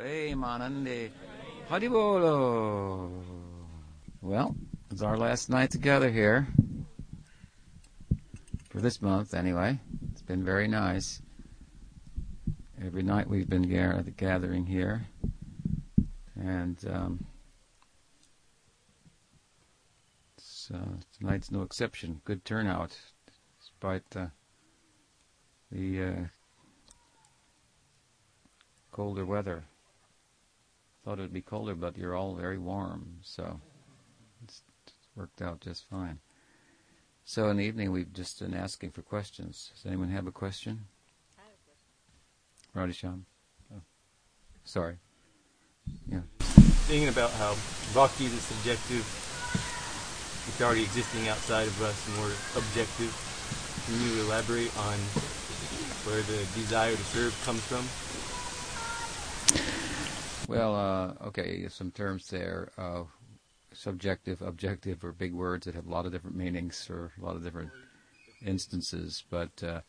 Premanande. Haribolo. Well, it's our last night together here. For this month, anyway. It's been very nice. Every night we've been gathering here. And um, uh, tonight's no exception. Good turnout, despite uh, the uh, colder weather. Thought it would be colder, but you're all very warm, so it's, worked out just fine. So in the evening, we've just been asking for questions. Does anyone have a question? I have a question. Oh. Sorry. Yeah. Thinking about how bhakti is subjective, it's already existing outside of us and we're objective. Can you elaborate on where the desire to serve comes from? Well, uh, okay, some terms there. Uh, subjective, objective are big words that have a lot of different meanings or a lot of different instances. But uh,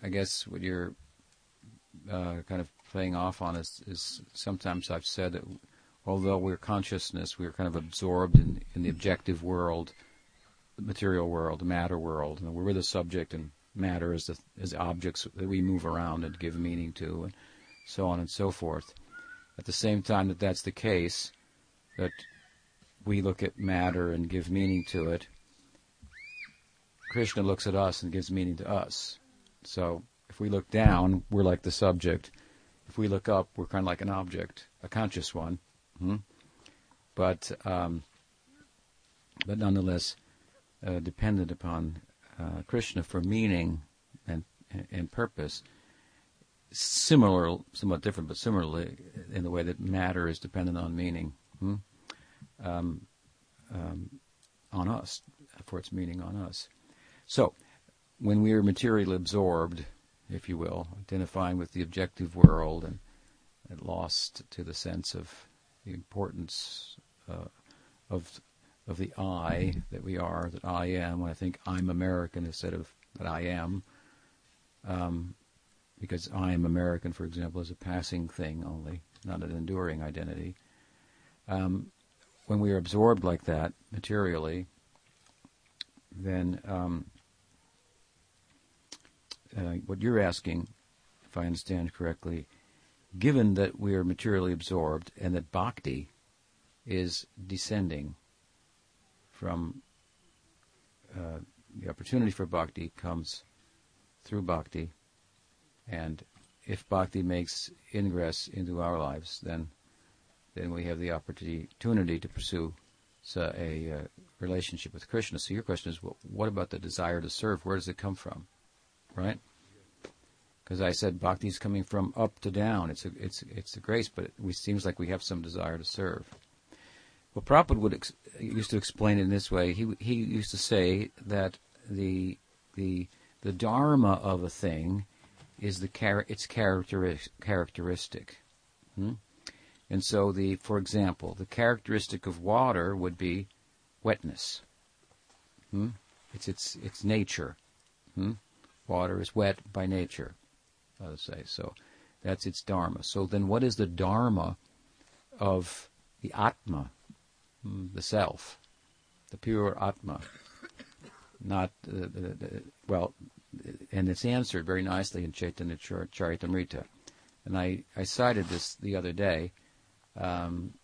I guess what you're uh, kind of playing off on is, is, sometimes I've said that although we're consciousness, we're kind of absorbed in, in the objective world, the material world, the matter world, and we're the subject, and matter is the is objects that we move around and give meaning to, and so on and so forth. At the same time that that's the case, that we look at matter and give meaning to it, Krishna looks at us and gives meaning to us. So if we look down, we're like the subject. If we look up, we're kind of like an object, a conscious one. Hmm? But um, but nonetheless, uh, dependent upon uh, Krishna for meaning and and purpose similar, somewhat different, but similarly in the way that matter is dependent on meaning, hmm? um, um, on us, for its meaning on us. So, when we are materially absorbed, if you will, identifying with the objective world and, and lost to the sense of the importance uh, of of the I that we are, that I am. When I think I'm American instead of that I am, um, because I am American, for example, is a passing thing only, not an enduring identity. Um, when we are absorbed like that materially, then um, uh, what you're asking, if I understand correctly, given that we are materially absorbed and that bhakti is descending from uh, the opportunity for bhakti comes through bhakti and if bhakti makes ingress into our lives, then then we have the opportunity to pursue a uh, relationship with Krishna. So your question is, well, what about the desire to serve? Where does it come from, right? Because I said bhakti is coming from up to down. It's a, it's it's a grace, but it seems like we have some desire to serve. Well, Prabhupada would ex- used to explain it in this way. He he used to say that the the the dharma of a thing is the char- its characteristic. Hmm? And so the, for example, the characteristic of water would be wetness. Hmm? It's its its nature. Hmm? Water is wet by nature, let us say. So that's its dharma. So then, what is the dharma of the atma, hmm? the self, the pure atma? Not uh, the, the, well, and it's answered very nicely in Chaitanya Charitamrita. And I, I cited this the other day um,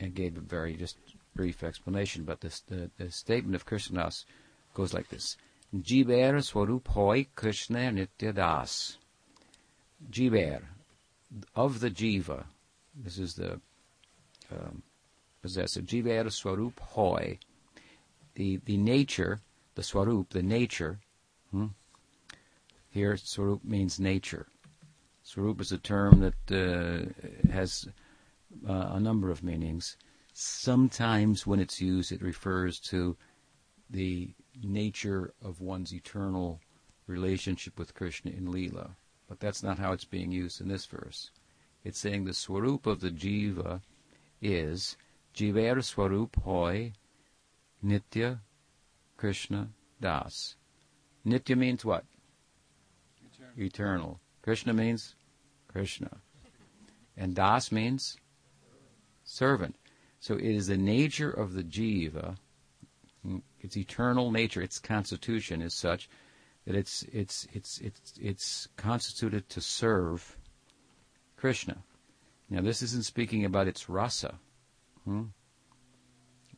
and gave a very just brief explanation, but this, the, the statement of Krishnadas goes like this. Jiver Swarup Hoy Krishna Nitya Das. Jiver, of the Jiva, this is the um, possessor, Jiver Swarup Hoy, the, the nature, the Swarup, the nature, hmm, here, Swarup means nature. Swarup is a term that uh, has uh, a number of meanings. Sometimes, when it's used, it refers to the nature of one's eternal relationship with Krishna in Leela. But that's not how it's being used in this verse. It's saying the Swarup of the Jiva is Jiver Swarup Hoy Nitya Krishna Das. Nitya means what? Eternal. Krishna means Krishna. And das means servant. So it is the nature of the jiva, its eternal nature, its constitution is such that it's it's it's it's it's constituted to serve Krishna. Now this isn't speaking about its rasa. Hmm?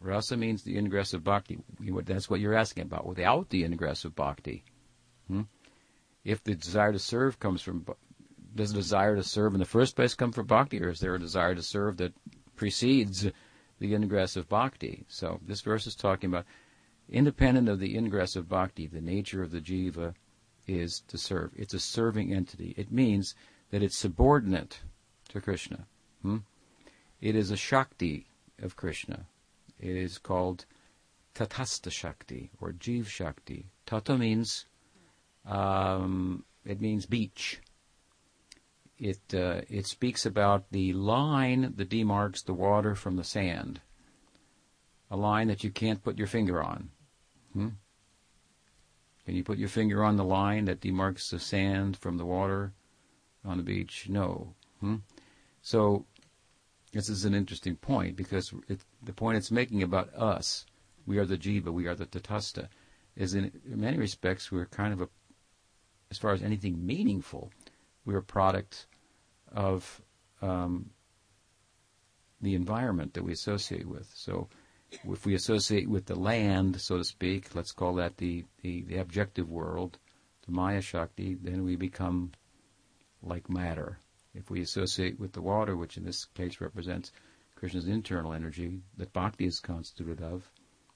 Rasa means the ingress of bhakti. That's what you're asking about. Without the ingress of bhakti, hmm? If the desire to serve comes from, does the desire to serve in the first place come from bhakti, or is there a desire to serve that precedes the ingress of bhakti? So this verse is talking about, independent of the ingress of bhakti, the nature of the jiva is to serve. It's a serving entity. It means that it's subordinate to Krishna. Hmm? It is a Shakti of Krishna. It is called Tatasta Shakti or Jiv Shakti. Tata means um, it means beach. It uh, it speaks about the line that demarks the water from the sand. A line that you can't put your finger on. Hmm? Can you put your finger on the line that demarks the sand from the water on the beach? No. Hmm? So this is an interesting point because it, the point it's making about us, we are the jiva, we are the tatasta, is in, many respects we're kind of a, as far as anything meaningful, we're a product of um, the environment that we associate with. So if we associate with the land, so to speak, let's call that the, the, the objective world, the Maya Shakti, then we become like matter. If we associate with the water, which in this case represents Krishna's internal energy that bhakti is constituted of,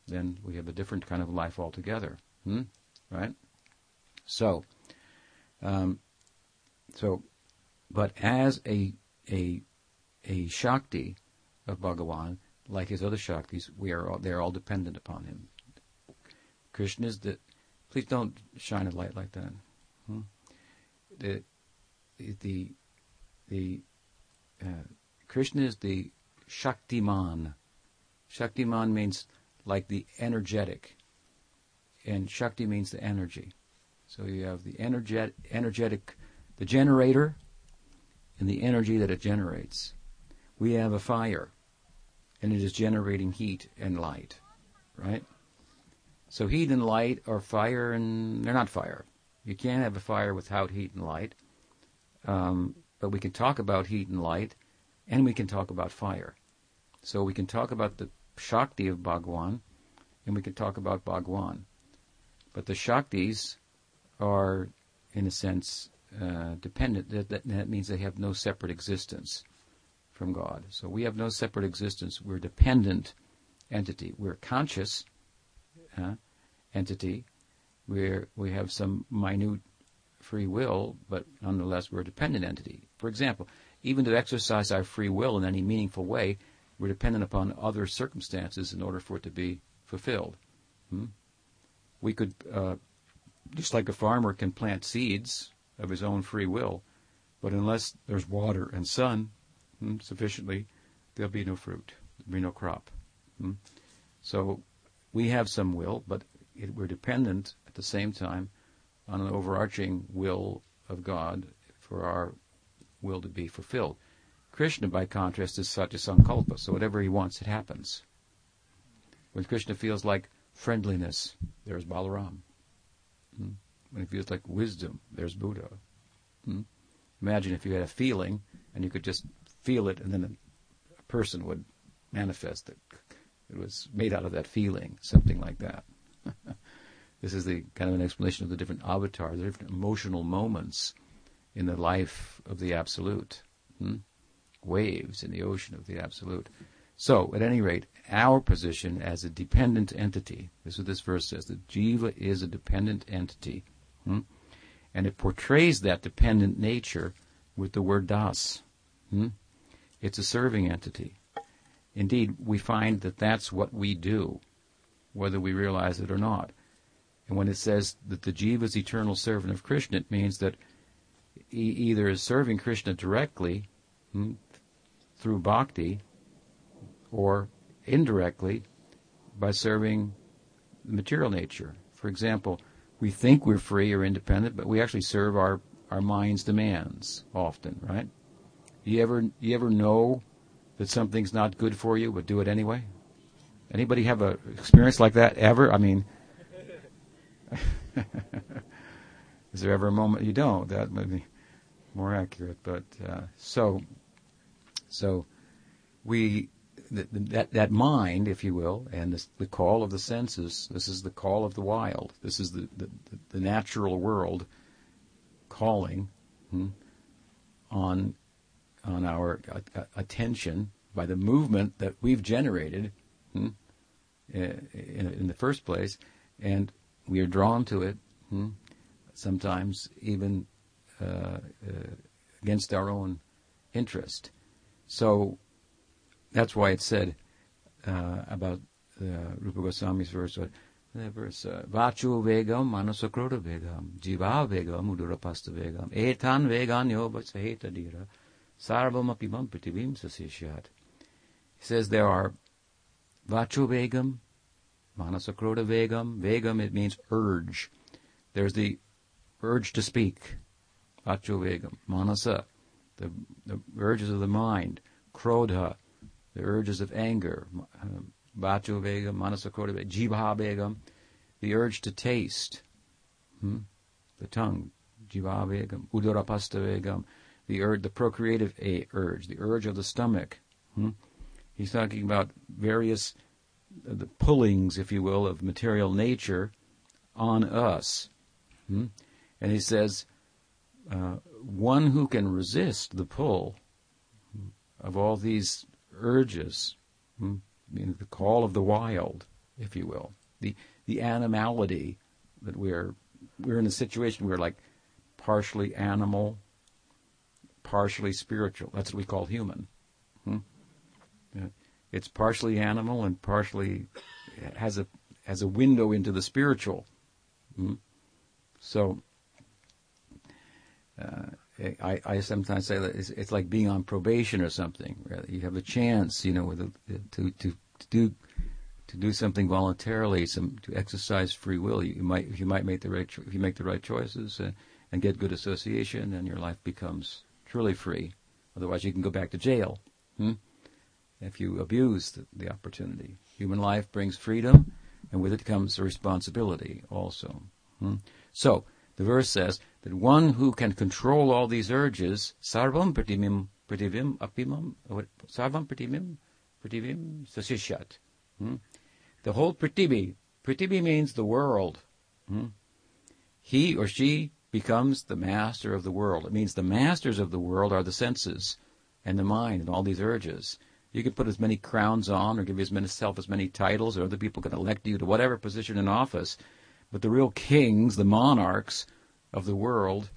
then we have a different kind of life altogether. Hmm? Right? So, um, so, but as a a a shakti of Bhagawan, like his other shaktis, we are all, they're all dependent upon him. Krishna is the. Please don't shine a light like that. Hmm? The the the uh, Krishna is the Shaktiman. Shaktiman means like the energetic, and Shakti means the energy. So you have the energet, energetic, the generator, and the energy that it generates. We have a fire, and it is generating heat and light, right? So heat and light are fire, and they're not fire. You can't have a fire without heat and light. Um, but we can talk about heat and light, and we can talk about fire. So we can talk about the Shakti of Bhagwan, and we can talk about Bhagwan. But the Shaktis are, in a sense, uh, dependent. That, that, that, means they have no separate existence from God. So we have no separate existence. We're dependent entity. We're conscious uh, entity. We're, we have some minute free will, but nonetheless we're a dependent entity. For example, even to exercise our free will in any meaningful way, we're dependent upon other circumstances in order for it to be fulfilled. Hmm? We could, uh, just like a farmer can plant seeds of his own free will, but unless there's water and sun hmm, sufficiently, there'll be no fruit, there'll be no crop. Hmm? So we have some will, but it, we're dependent at the same time on an overarching will of God for our will to be fulfilled. Krishna, by contrast, is satya sankalpa, so whatever he wants, it happens. When Krishna feels like friendliness, there's Balaram. Hmm? When he feels like wisdom, there's Buddha. Hmm? Imagine if you had a feeling and you could just feel it, and then a, a person would manifest that it was made out of that feeling, something like that. This is the kind of an explanation of the different avatars, the different emotional moments in the life of the Absolute. Hmm? Waves in the ocean of the Absolute. So, at any rate, our position as a dependent entity, this is what this verse says, that Jiva is a dependent entity. Hmm? And it portrays that dependent nature with the word das. Hmm? It's a serving entity. Indeed, we find that that's what we do, whether we realize it or not. And when it says that the jiva is eternal servant of Krishna, it means that he either is serving Krishna directly hmm, through bhakti or indirectly by serving the material nature. For example, we think we're free or independent, but we actually serve our, our mind's demands often, right? You ever you ever know that something's not good for you, but do it anyway? Anybody have a experience like that ever? I mean, is there ever a moment you don't? That might be more accurate. But uh, so, so we that that mind, if you will, and this, the call of the senses. This is the call of the wild. This is the the, the natural world calling hmm, on on our uh, attention by the movement that we've generated hmm, in, in, the first place, and we are drawn to it. Hmm, sometimes even uh, uh, against our own interest. So that's why it said uh, about uh, Rupa Goswami's verse, uh, verse Vachu vegam manasakroda vegam jiva vegam udurapasta vegam etan veganyo vasaheta dira sarvam apimam prativim sasishyat. He says there are Vachu vegam, manasakroda vegam. Vegam, it means urge. There's the urge to speak. Vachu vegam. Manasa, the, the urges of the mind. Krodha, the urges of anger, Vachu Vegam, Manasakota Jibha Vegam, the urge to taste, hmm? the tongue, Jibha Vegam, Udarapasta Vegam, the urge, the procreative urge, the urge of the stomach. Hmm? He's talking about various uh, the pullings, if you will, of material nature on us. Hmm? And he says, uh, one who can resist the pull of all these urges, hmm, the call of the wild, if you will, the the animality that we're we're in a situation where like partially animal, partially spiritual. That's what we call human. Hmm? It's partially animal and partially has a has a window into the spiritual. Hmm? So uh, I, I sometimes say that it's, it's, like being on probation or something. You have a chance, you know, to, to, to do to do something voluntarily, some to exercise free will. You, might if you might make the right cho- if you make the right choices uh, and get good association, and your life becomes truly free. Otherwise, you can go back to jail. Hmm? If you abuse the, the opportunity, human life brings freedom, and with it comes a responsibility also. Hmm? So the verse says that one who can control all these urges, sarvam pratimim prativim apimam, sarvam pratimim prativim sasishat. Hmm? The whole pratibi, pratibi means the world. Hmm? He or she becomes the master of the world. It means the masters of the world are the senses and the mind and all these urges. You can put as many crowns on or give yourself as many titles or other people can elect you to whatever position in office. But the real kings, the monarchs of the world,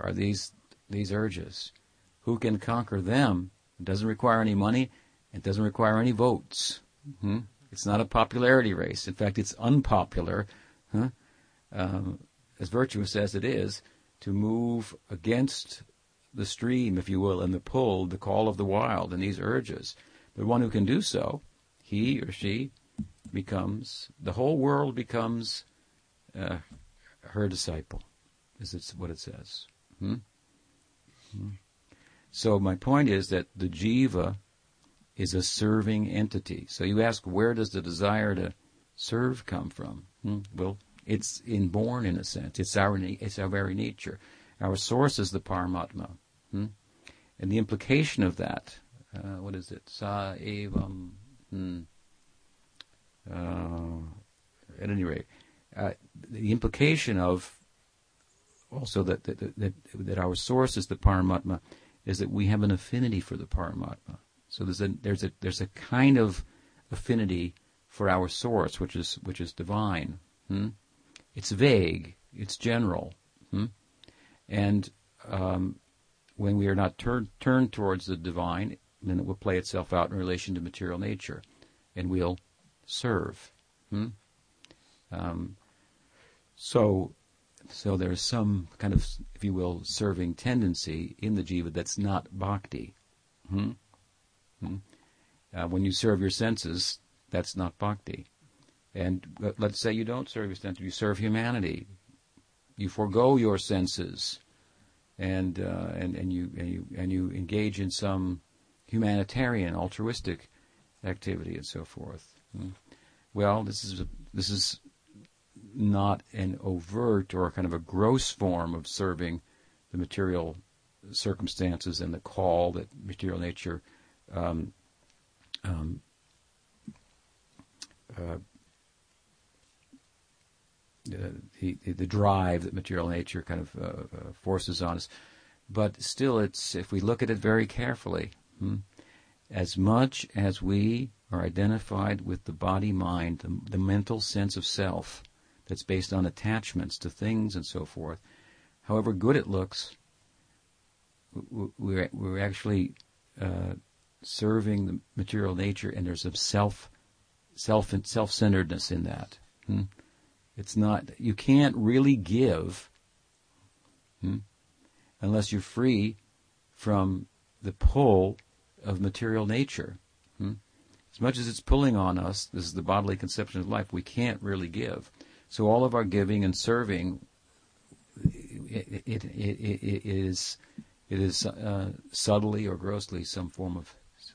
are these these urges. Who can conquer them? It doesn't require any money. It doesn't require any votes. Mm-hmm. It's not a popularity race. In fact, it's unpopular, huh? um, as Virtue says it is, to move against the stream, if you will, and the pull, the call of the wild, and these urges. The one who can do so, he or she, becomes, the whole world becomes uh, her disciple, is it what it says. Hmm? Hmm. So my point is that the jiva is a serving entity. So you ask, where does the desire to serve come from? Hmm? Well, it's inborn in a sense. It's our it's our very nature. Our source is the Paramatma, hmm? and the implication of that, uh, what is it? Sa evam. Hmm. Uh, at any rate, uh, the implication of also that, that, that, that our source is the Paramatma is that we have an affinity for the Paramatma. So there's a there's a there's a kind of affinity for our source, which is which is divine. Hmm? It's vague, it's general, hmm? and um, when we are not turned turned towards the divine, then it will play itself out in relation to material nature, and we'll serve. Hmm? Um, so, so there's some kind of, if you will, serving tendency in the jiva that's not bhakti. Hmm? Hmm? Uh, when you serve your senses, that's not bhakti. And let's say you don't serve your senses, you serve humanity. You forego your senses and uh, and and you and you and you engage in some humanitarian, altruistic activity and so forth. Hmm. Well, this is this is not an overt or kind of a gross form of serving the material circumstances and the call that material nature um, um, uh, the, the drive that material nature kind of uh, uh, forces on us. But still, it's if we look at it very carefully, hmm, as much as we are identified with the body mind, the, the, mental sense of self that's based on attachments to things and so forth, however good it looks, we're, we're actually uh, serving the material nature, and there's a self, self, self-centeredness in that. Hmm? It's not, you can't really give hmm, unless you're free from the pull of material nature. Hmm? As much as it's pulling on us, this is the bodily conception of life, we can't really give. So all of our giving and serving, it, it, it, it is, it is uh, subtly or grossly some form of,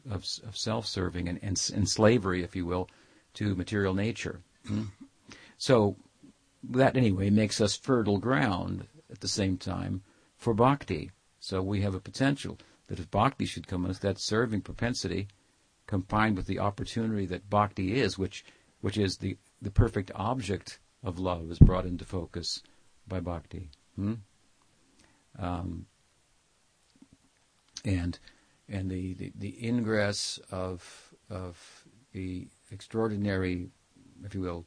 of, of self-serving and, and, and, slavery, if you will, to material nature. So that anyway makes us fertile ground at the same time for bhakti. So we have a potential that if bhakti should come in us, that serving propensity combined with the opportunity that bhakti is, which which is the, the perfect object of love, is brought into focus by bhakti. Hmm? Um, and and the, the, the ingress of of the extraordinary, if you will,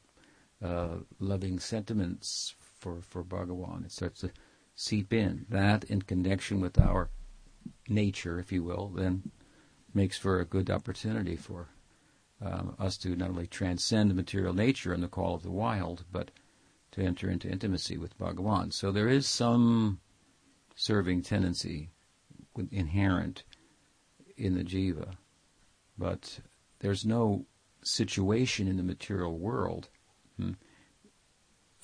uh, loving sentiments for, for Bhagawan. It starts to seep in. That, in connection with our nature, if you will, then makes for a good opportunity for um, us to not only transcend material nature and the call of the wild, but to enter into intimacy with Bhagawan. So there is some serving tendency inherent in the jiva, but there's no situation in the material world Hmm.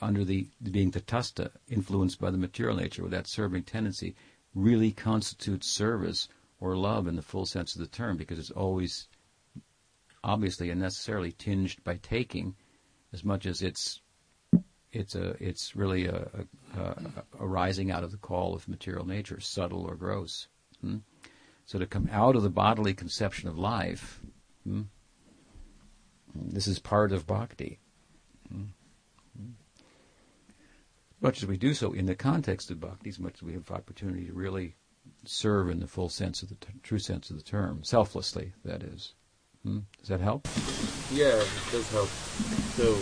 Under the, being tatasta, influenced by the material nature, with that serving tendency, really constitutes service or love in the full sense of the term, because it's always obviously and necessarily tinged by taking, as much as it's it's a it's really a, a, a, out of the call of material nature, subtle or gross. Hmm? So to come out of the bodily conception of life, hmm, this is part of bhakti. Much as we do so in the context of bhakti, as much as we have opportunity to really serve in the full sense of the t- true sense of the term, selflessly, that is. Hmm? Does that help? Yeah, it does help. So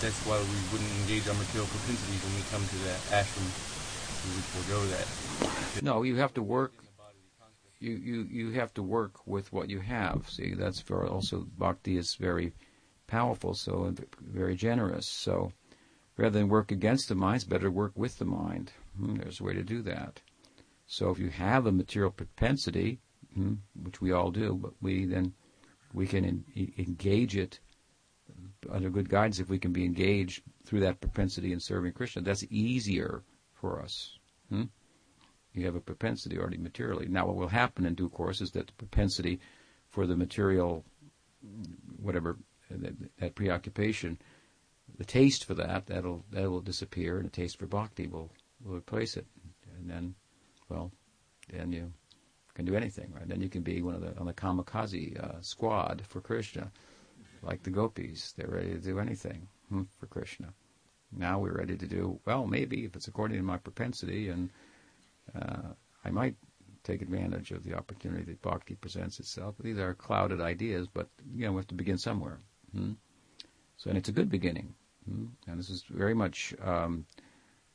that's why we wouldn't engage our material propensities when we come to that ashram. We would forego that. No, you have to work. You, you, you have to work with what you have. See, that's for also bhakti is very powerful, so very generous. So rather than work against the mind, it's better to work with the mind. Hmm, there's a way to do that. So if you have a material propensity, which we all do, but we then we can engage it under good guidance. If we can be engaged through that propensity in serving Krishna, that's easier for us. Hmm? You have a propensity already materially. Now, what will happen in due course is that the propensity for the material, whatever that, that preoccupation, the taste for that that'll that will disappear, and the taste for bhakti will will replace it, and then, well, then you can do anything, right? Then you can be one of the on the kamikaze uh, squad for Krishna, like the gopis. They're ready to do anything hmm, for Krishna. Now we're ready to do well, maybe if it's according to my propensity, and uh, I might take advantage of the opportunity that bhakti presents itself. These are clouded ideas, but you know we have to begin somewhere. Hmm? So, and it's a good beginning. Hmm? And this is very much um,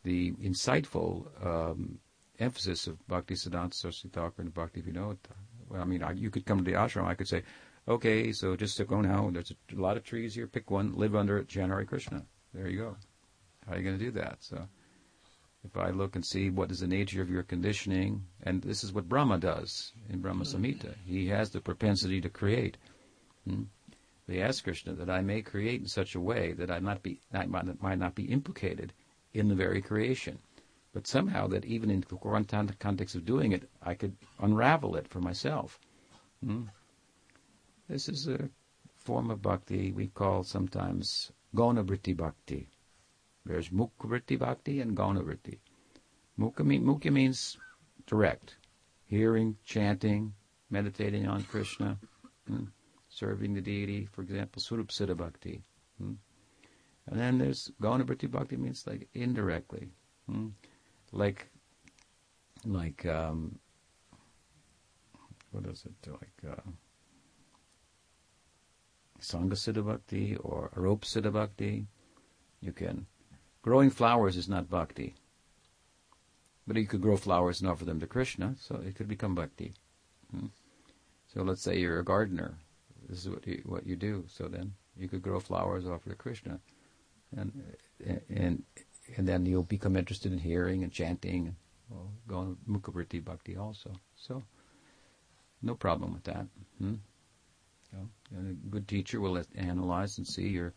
the insightful um, emphasis of Bhakti Siddhanta Saraswati Thakur and Bhakti Vinod. Well, I mean, I, you could come to the ashram. I could say, okay, so just to go now. There's a, a lot of trees here. Pick one. Live under it. Hare Krishna. There you go. How are you going to do that? So, if I look and see what is the nature of your conditioning, and this is what Brahma does in Brahma Samhita. He has the propensity to create. Hmm? They ask Krishna that I may create in such a way that I not be I might not be implicated in the very creation. But somehow that even in the context of doing it, I could unravel it for myself. Hmm? This is a form of bhakti we call sometimes Gaunavritti bhakti. There's Mukhavritti bhakti and Gaunavritti. Mukha, mean, mukha means direct, hearing, chanting, meditating on Krishna, hmm? serving the deity, for example, Swarupsiddha bhakti. Hmm? And then there's Gaunavritti bhakti means like indirectly, hmm? Like like um, what is it like uh, Sangha bhakti or Aropa bhakti. You can growing flowers is not bhakti, but you could grow flowers and offer them to Krishna, so it could become bhakti. Hmm? So let's say you're a gardener. This is what you, what you do. So then you could grow flowers, and offer to Krishna and and and then you'll become interested in hearing and chanting and well, go on Mukhavritti Bhakti also. So no problem with that. Hmm? a good teacher will analyze and see your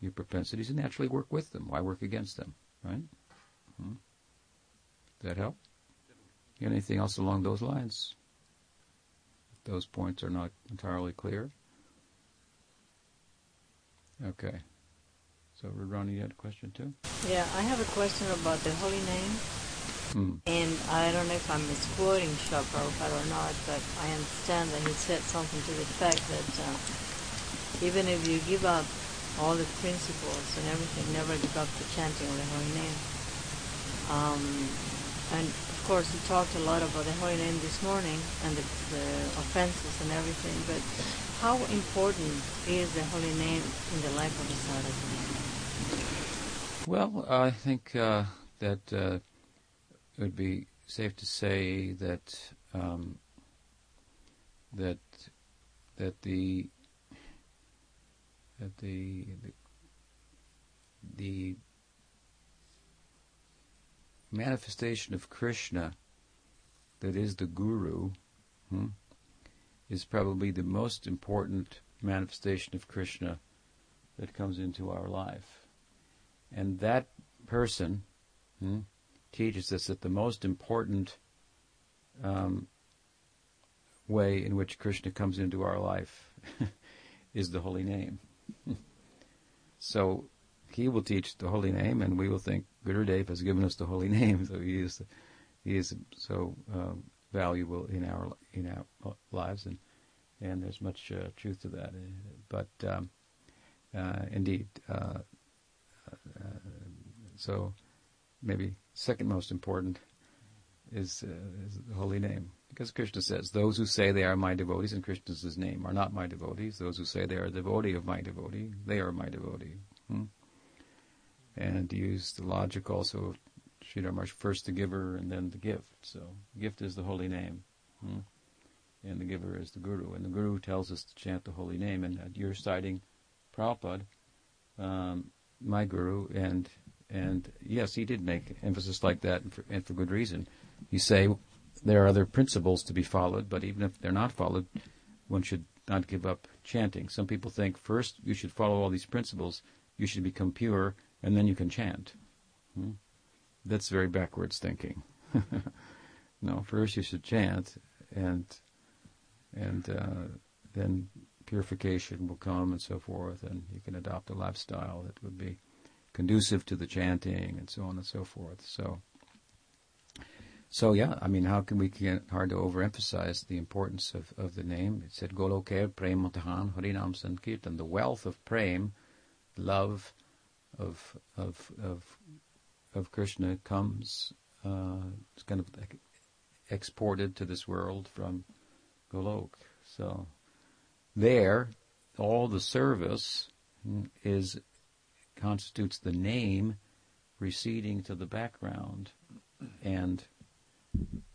your propensities and naturally work with them. Why work against them, right? Hmm? Does that help? Anything else along those lines? If those points are not entirely clear. Okay. So, Ronnie, you had a question too? Yeah, I have a question about the holy name. Mm. And I don't know if I'm misquoting Srila Prabhupada or not, but I understand that he said something to the effect that uh, even if you give up all the principles and everything, never give up the chanting of the holy name. Um, and of course, he talked a lot about the holy name this morning and the, the offenses and everything, but how important is the holy name in the life of a sadhaka? Well, I think uh, that uh, it would be safe to say that um, that that the that the the, manifestation of Krishna, that is the Guru, hmm, is probably the most important manifestation of Krishna that comes into our life. And that person hmm, teaches us that the most important um, way in which Krishna comes into our life is the holy name. so he will teach the holy name, and we will think Gurudev has given us the holy name, so he is he is so uh, valuable in our in our lives, and and there's much uh, truth to that. But um, uh, indeed, uh, so maybe second most important is, uh, is, the holy name. Because Krishna says, those who say they are my devotees in Krishna's name are not my devotees. Those who say they are devotee of my devotee, they are my devotee. Hmm? And use the logic also of Sridhar Maharaj, first the giver and then the gift. So gift is the holy name. Hmm? And the giver is the guru. And the guru tells us to chant the holy name. And uh, you're citing Prabhupada, um, my guru, and and yes, he did make emphasis like that, and for, and for good reason. You say there are other principles to be followed, but even if they're not followed, one should not give up chanting. Some people think first you should follow all these principles, you should become pure, and then you can chant. Hmm? That's very backwards thinking. no, first you should chant, and and uh, then purification will come, and so forth, and you can adopt a lifestyle that would be conducive to the chanting and so on and so forth. So, so yeah, I mean, how can we get hard to overemphasize the importance of, of the name? It said Goloke Prematahan Harinam Sankirtan, the wealth of prem, love of of of of Krishna comes uh, it's kind of exported to this world from Golok. So there, all the service is constitutes the name receding to the background, and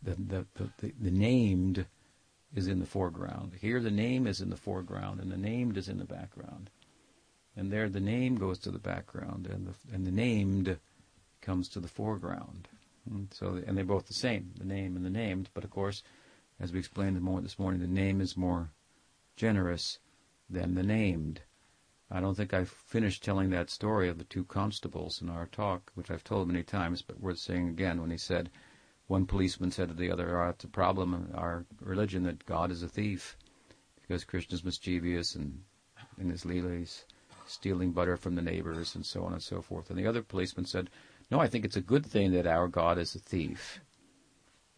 the, the, the, the, named is in the foreground. Here the name is in the foreground, and the named is in the background. And there the name goes to the background, and the, and the named comes to the foreground. And so, and they're both the same, the name and the named. But of course, as we explained this morning, the name is more generous than the named. I don't think I finished telling that story of the two constables in our talk, which I've told many times, but worth saying again when he said, one policeman said to the other, oh, it's a problem our religion that God is a thief because Krishna is mischievous and in his leela stealing butter from the neighbors and so on and so forth. And the other policeman said, no, I think it's a good thing that our God is a thief.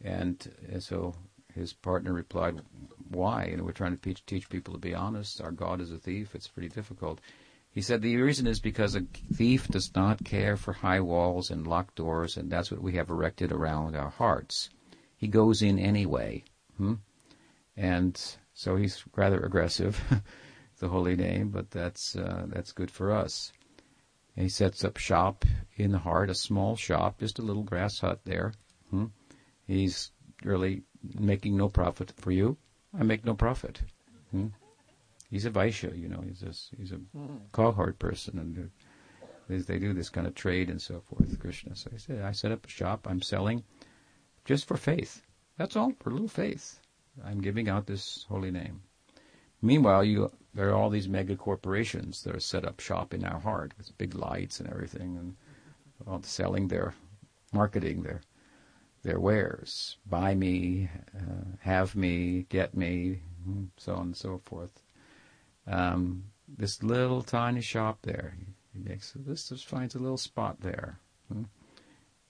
And so his partner replied, why? And we're trying to teach, teach people to be honest. Our God is a thief. It's pretty difficult. He said the reason is because a thief does not care for high walls and locked doors, and that's what we have erected around our hearts. He goes in anyway. Hmm? And so he's rather aggressive, the holy name, but that's, uh, that's good for us. And he sets up shop in the heart, a small shop, just a little grass hut there. Hmm? He's really making no profit for you. I make no profit. Hmm? He's a Vaishya, you know. He's a, he's a mm. cowherd person, and they, they do this kind of trade and so forth. Krishna. So I said, I set up a shop. I'm selling just for faith. That's all for a little faith. I'm giving out this holy name. Meanwhile, you there are all these mega corporations that are set up shop in our heart with big lights and everything, and all selling their marketing their their wares. Buy me, uh, have me, get me, so on and so forth. Um, this little tiny shop there, he makes this just finds a little spot there, hmm?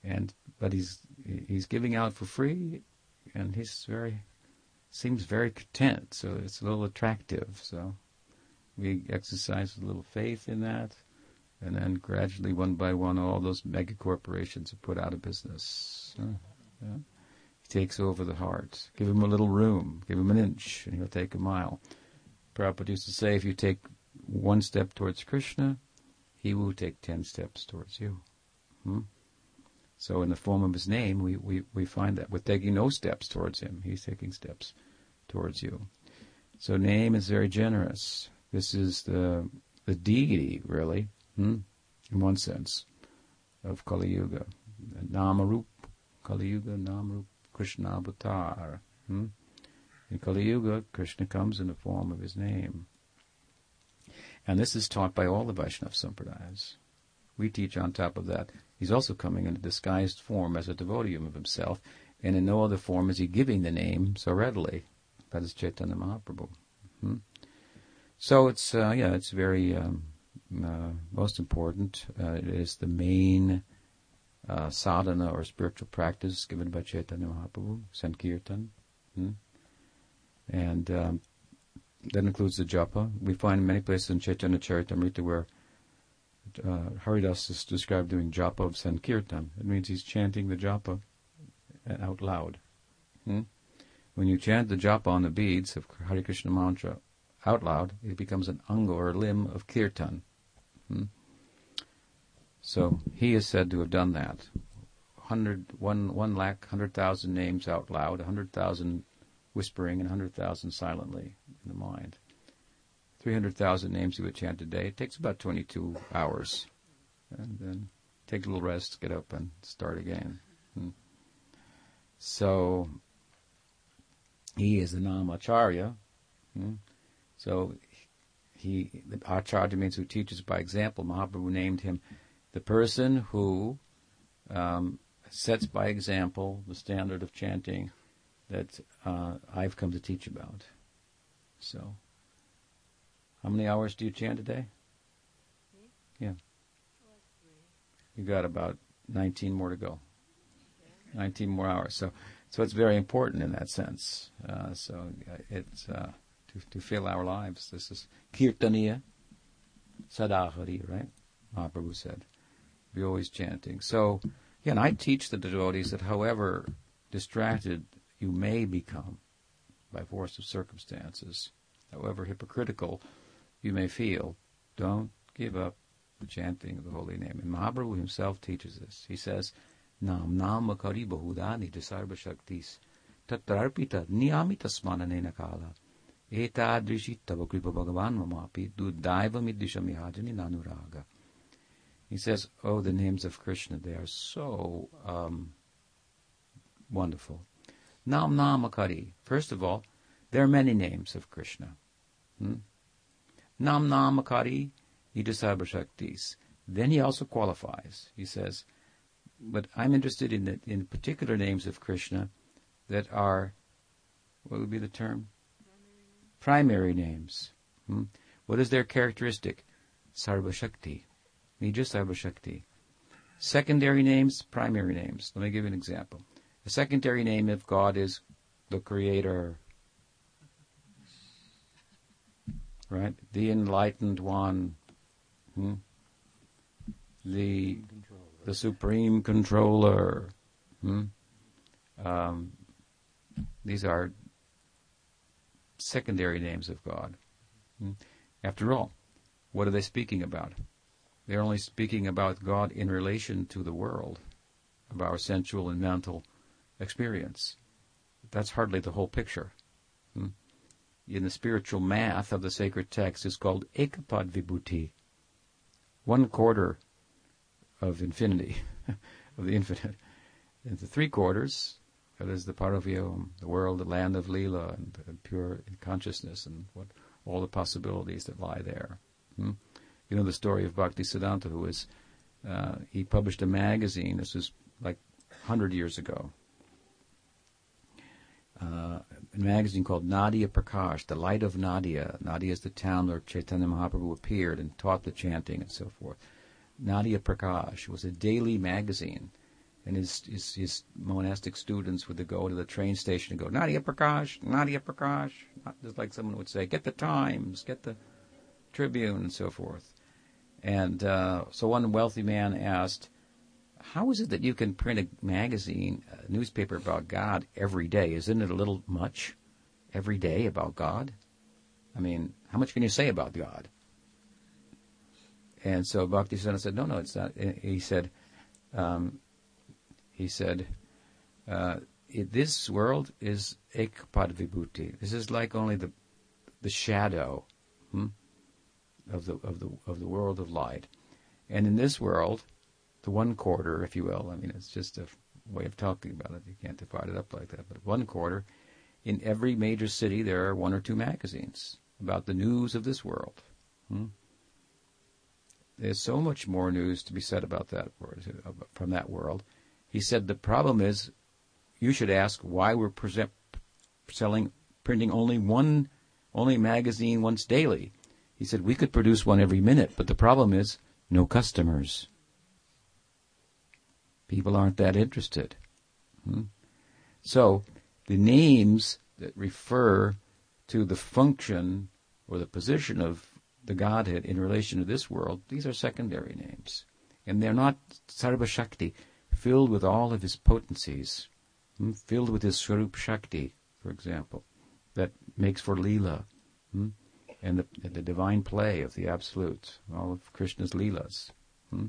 and but he's he's giving out for free, and he's very seems very content. So it's a little attractive. So we exercise a little faith in that. And then gradually, one by one, all those mega corporations are put out of business. Yeah. He takes over the heart. Give him a little room. Give him an inch, and he'll take a mile. Prabhupada used to say, if you take one step towards Krishna, he will take ten steps towards you. Hmm? So in the form of his name, we, we, we find that. We're taking no steps towards him. He's taking steps towards you. So name is very generous. This is the the deity, really, hmm? in one sense, of Kali Yuga. Namarup, Kali Yuga, Namarup, Krishna Avatar. Hmm? In Kali Yuga, Krishna comes in the form of his name. And this is taught by all the Vaishnava Sampradayas. We teach on top of that. He's also coming in a disguised form as a devotee of himself, and in no other form is he giving the name so readily. That is Chaitanya Mahaprabhu. Hmm? So it's uh, yeah, it's very um, uh, most important. Uh, it is the main uh, sadhana or spiritual practice given by Chaitanya Mahaprabhu, Sankirtan. Hmm? and um, that includes the japa. We find many places in Chaitanya Charitamrita where uh, Haridas is described doing japa of Sankirtan. It means he's chanting the japa out loud. Hmm? When you chant the japa on the beads of Hare Krishna mantra out loud, it becomes an anga or limb of kirtan. Hmm? So he is said to have done that. Hundred, one, one lakh, hundred thousand names out loud, a hundred thousand whispering and 100,000 silently in the mind. 300,000 names he would chant a day. It takes about 22 hours. And then take a little rest, get up, and start again. Hmm. So, he is the Namacharya. Hmm. So, he, Acharya means who teaches by example. Mahaprabhu named him the person who um, sets by example the standard of chanting that uh, I've come to teach about. So, how many hours do you chant a day? Yeah. You got about 19 more to go. 19 more hours. So, so it's very important in that sense. Uh, so it's uh, to to fill our lives. This is kirtaniya, sadahari, right? Mahaprabhu said. Be always chanting. So, again, I teach the devotees that however distracted you may become by force of circumstances, however hypocritical you may feel. Don't give up the chanting of the holy name. And Mahaprabhu himself teaches this. He says, Nam nama kari bahudani sarva shaktis tatrarpita niyamita smananena kala etadrishi tava kripa bhagavan mamapi dudaiva midishamihajani nanuraga. He says, oh, the names of Krishna, they are so um, wonderful. Nam Namakari. First of all, there are many names of Krishna. Hmm? Nam Namakari Nija Shaktis. Then he also qualifies. He says, but I'm interested in the, in particular names of Krishna that are, what would be the term? Primary names. Hmm? What is their characteristic? Sarvashakti. Nija Sarvashakti. Secondary names, primary names. Let me give you an example. A secondary name of God is the Creator. Right? The Enlightened One. Hmm? The the Supreme Controller. Hmm? Um, these are secondary names of God. Hmm? After all, what are they speaking about? They're only speaking about God in relation to the world, of our sensual and mental experience. That's hardly the whole picture. Hmm? In the spiritual math of the sacred text is called ekapad vibhuti, one quarter of infinity, of the infinite, and the three quarters. That is the Paravyom, the world, the land of Leela, and, and pure consciousness, and what all the possibilities that lie there. Hmm? You know the story of Bhakti Siddhanta, who was uh, he published a magazine. This was like hundred years ago. Uh, a magazine called Nadia Prakash, the Light of Nadia. Nadia is the town where Chaitanya Mahaprabhu appeared and taught the chanting and so forth. Nadia Prakash was a daily magazine, and his, his, his monastic students would go to the train station and go, Nadia Prakash, Nadia Prakash. Just like someone would say, get the Times, get the Tribune, and so forth. And uh, so one wealthy man asked, how is it that you can print a magazine, a newspaper about God every day? Isn't it a little much every day about God? I mean, how much can you say about God? And so Bhaktisiddhanta said, no, no, it's not. He said, um, he said, uh, this world is ekpad vibhuti. This is like only the the shadow hmm, of the of the of the world of light. And in this world, the one quarter, if you will, I mean, it's just a way of talking about it. You can't divide it up like that. But one quarter, in every major city, there are one or two magazines about the news of this world. Hmm? There's so much more news to be said about that from that world. He said the problem is you should ask why we're present, selling printing only one only magazine once daily. He said we could produce one every minute, but the problem is no customers. People aren't that interested. Hmm? So the names that refer to the function or the position of the Godhead in relation to this world, these are secondary names. And they're not Sarva Shakti, filled with all of his potencies, hmm, filled with his Swarup Shakti, for example, that makes for Leela, hmm, and the, the, divine play of the Absolute, all of Krishna's Leelas. Hmm.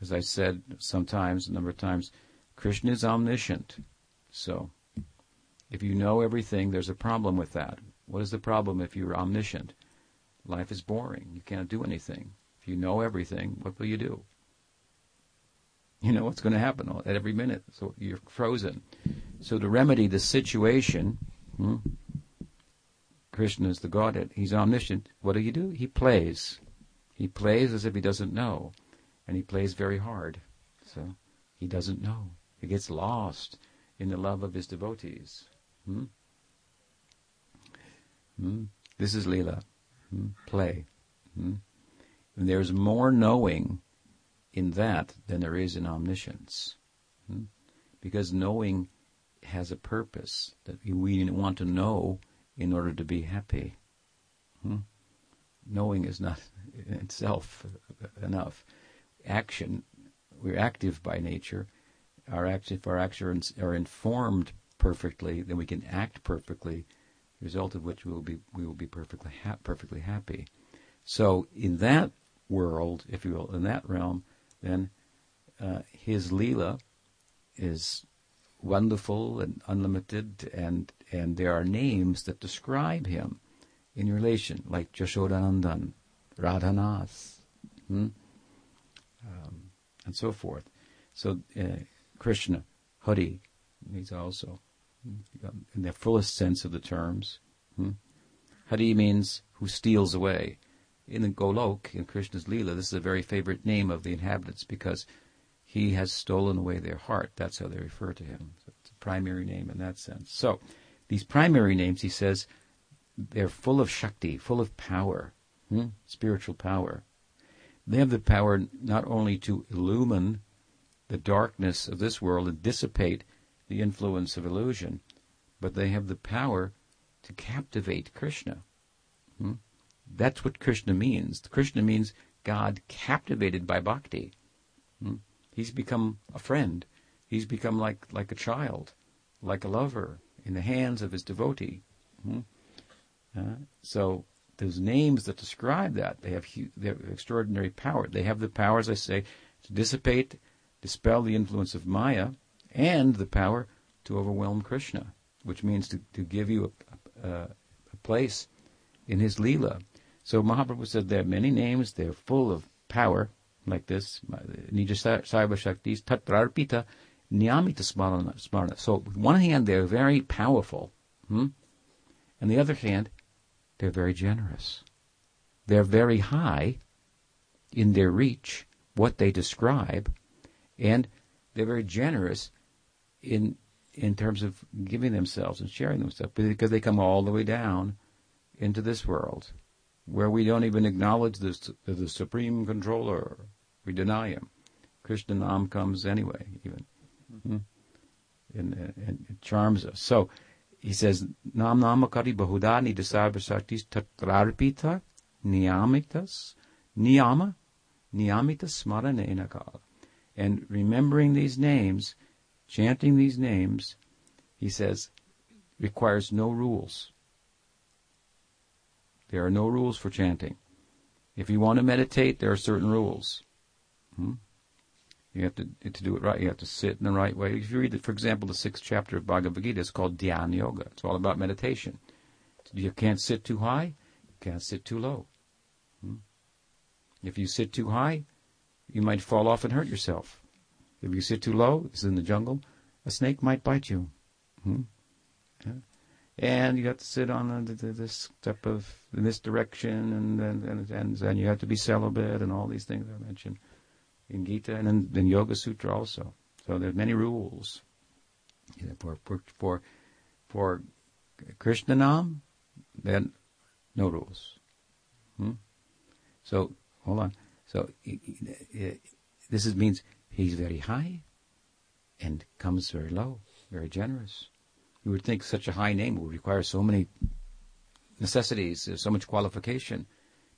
As I said sometimes, a number of times, Krishna is omniscient. So, if you know everything, there's a problem with that. What is the problem if you're omniscient? Life is boring. You can't do anything. If you know everything, what will you do? You know what's going to happen at every minute. So you're frozen. So to remedy the situation, hmm, Krishna is the Godhead. He's omniscient. What do you do? He plays. He plays as if he doesn't know. And he plays very hard. So he doesn't know. He gets lost in the love of his devotees. Hmm? Hmm? This is Leela hmm, play. Hmm? There's more knowing in that than there is in omniscience. Hmm? Because knowing has a purpose that we want to know in order to be happy. Hmm? Knowing is not in itself enough. Action, we're active by nature. Our action, if our actions are informed perfectly, then we can act perfectly The result of which we will be we will be perfectly ha- perfectly happy. So in that world, if you will, in that realm, then uh, his lila is wonderful and unlimited, and and there are names that describe him in relation, like Jashodanandan, Radhanath, hmm? um, and so forth. So uh, Krishna, Hari, he's also in the fullest sense of the terms. Hmm? Hari means who steals away. in the Golok, in Krishna's Leela, this is a very favorite name of the inhabitants because he has stolen away their heart. That's how they refer to him. Primary name in that sense. So these primary names, he says, they're full of Shakti, full of power, hmm? spiritual power. They have the power not only to illumine the darkness of this world and dissipate the influence of illusion, but they have the power to captivate Krishna. Hmm? That's what Krishna means. Krishna means God captivated by bhakti. Hmm? He's become a friend. He's become like, like a child, like a lover in the hands of his devotee. Hmm? Uh, so those names that describe that, they have they have extraordinary power. They have the power, as I say, to dissipate, dispel the influence of Maya, and the power to overwhelm Krishna, which means to, to give you a, a, a place in his Leela. So Mahaprabhu said there are many names, they're full of power, like this, Nija Sarva Shaktis, Tatrarpita, Niyamita Smarana. So, with one hand, they're very powerful, hmm? and the other hand, they're very generous. They're very high in their reach, what they describe, and they're very generous in in terms of giving themselves and sharing themselves because they come all the way down into this world where we don't even acknowledge this, the supreme controller. We deny him. Krishna Nam comes anyway, even. Mm-hmm. And, and, it charms us. So he says, Nam namakari bahudani dasarvasaktis tatrarpita niyamitas niyama niyamitas smaranena kala. And remembering these names, chanting these names, he says, requires no rules. There are no rules for chanting. If you want to meditate, there are certain rules. Hmm? You have to to do it right. You have to sit in the right way. If you read, for example, the sixth chapter of Bhagavad Gita, it's called Dhyana Yoga. It's all about meditation. You can't sit too high. You can't sit too low. Hmm? If you sit too high, you might fall off and hurt yourself. If you sit too low, it's in the jungle, a snake might bite you. Hmm? Yeah. And you have to sit on the, the, this step of in this direction, and and, and and you have to be celibate, and all these things I mentioned in Gita and in, in Yoga Sutra also. So there are many rules for for for, for Krishna Nam, then no rules. Hmm? So hold on. So this is, means he's very high and comes very low, very generous. You would think such a high name would require so many necessities, so much qualification,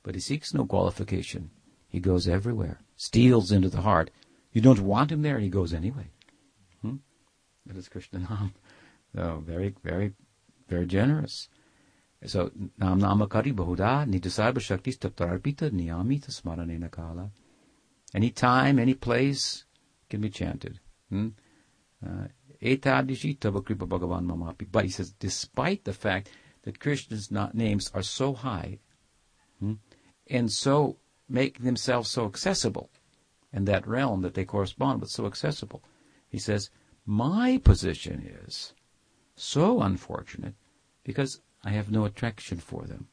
but he seeks no qualification. He goes everywhere, steals into the heart. You don't want him there, he goes anyway. Hmm? That is Krishna Nam. So very, very, very generous. So Nam Namakari Bahuda Nidasarva Shakti Taptararpita Niyamita Smaranena Kala. Any time, any place can be chanted. Hmm? Uh. But he says, despite the fact that Krishna's names are so high hmm, and so make themselves so accessible in that realm that they correspond with so accessible. He says, my position is so unfortunate because I have no attraction for them.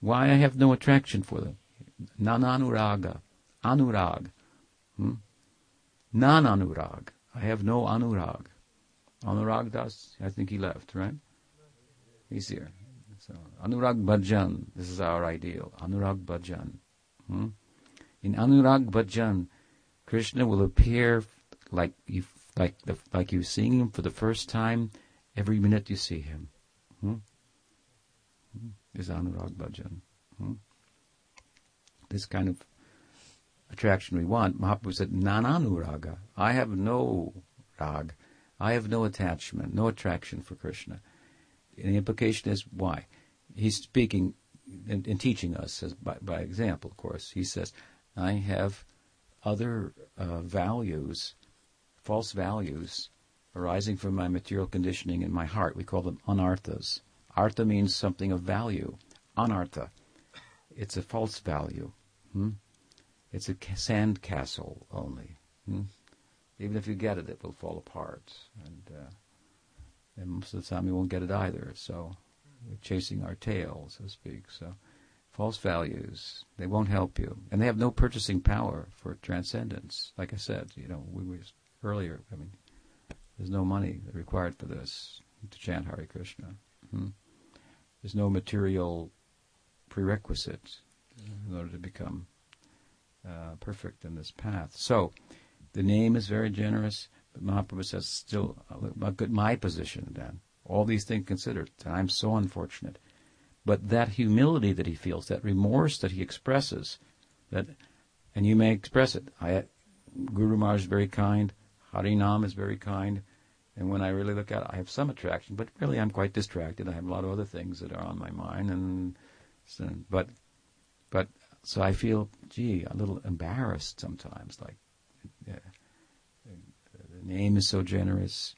Why I have no attraction for them? Nananuraga, anurag, hmm? nananurag. I have no anurag. Anurag Das, I think he left, right? He's here. So, Anurag Bhajan, this is our ideal. Anurag Bhajan. Hmm? In Anurag Bhajan, Krishna will appear like you like the, like you seeing him for the first time every minute you see him. Hmm? Hmm? Is Anurag Bhajan. Hmm? This kind of attraction we want. Mahaprabhu said, Nananuraga. I have no rag. I have no attachment, no attraction for Krishna. And the implication is why? He's speaking and, and teaching us by, by, example, of course. He says, I have other uh, values, false values, arising from my material conditioning in my heart. We call them anarthas. Artha means something of value. Anartha, it's a false value. Hmm? It's a sand castle only. Hmm? Even if you get it, it will fall apart. And, uh, and most of the time you won't get it either. So chasing our tail, so to speak. So false values. They won't help you, and they have no purchasing power for transcendence. Like I said, you know, we were earlier. I mean, there's no money required for this to chant Hare Krishna. Hmm? There's no material prerequisite in order to become uh, perfect in this path. So, the name is very generous, but Mahaprabhu says still uh, my position then. All these things considered, And I'm so unfortunate. But that humility that he feels, that remorse that he expresses, that, and you may express it. I, Guru Maharaj is very kind. Harinam is very kind. And when I really look at it, I have some attraction, but really I'm quite distracted. I have a lot of other things that are on my mind, and so, but, but so I feel, gee, a little embarrassed sometimes. Like, yeah, the name is so generous,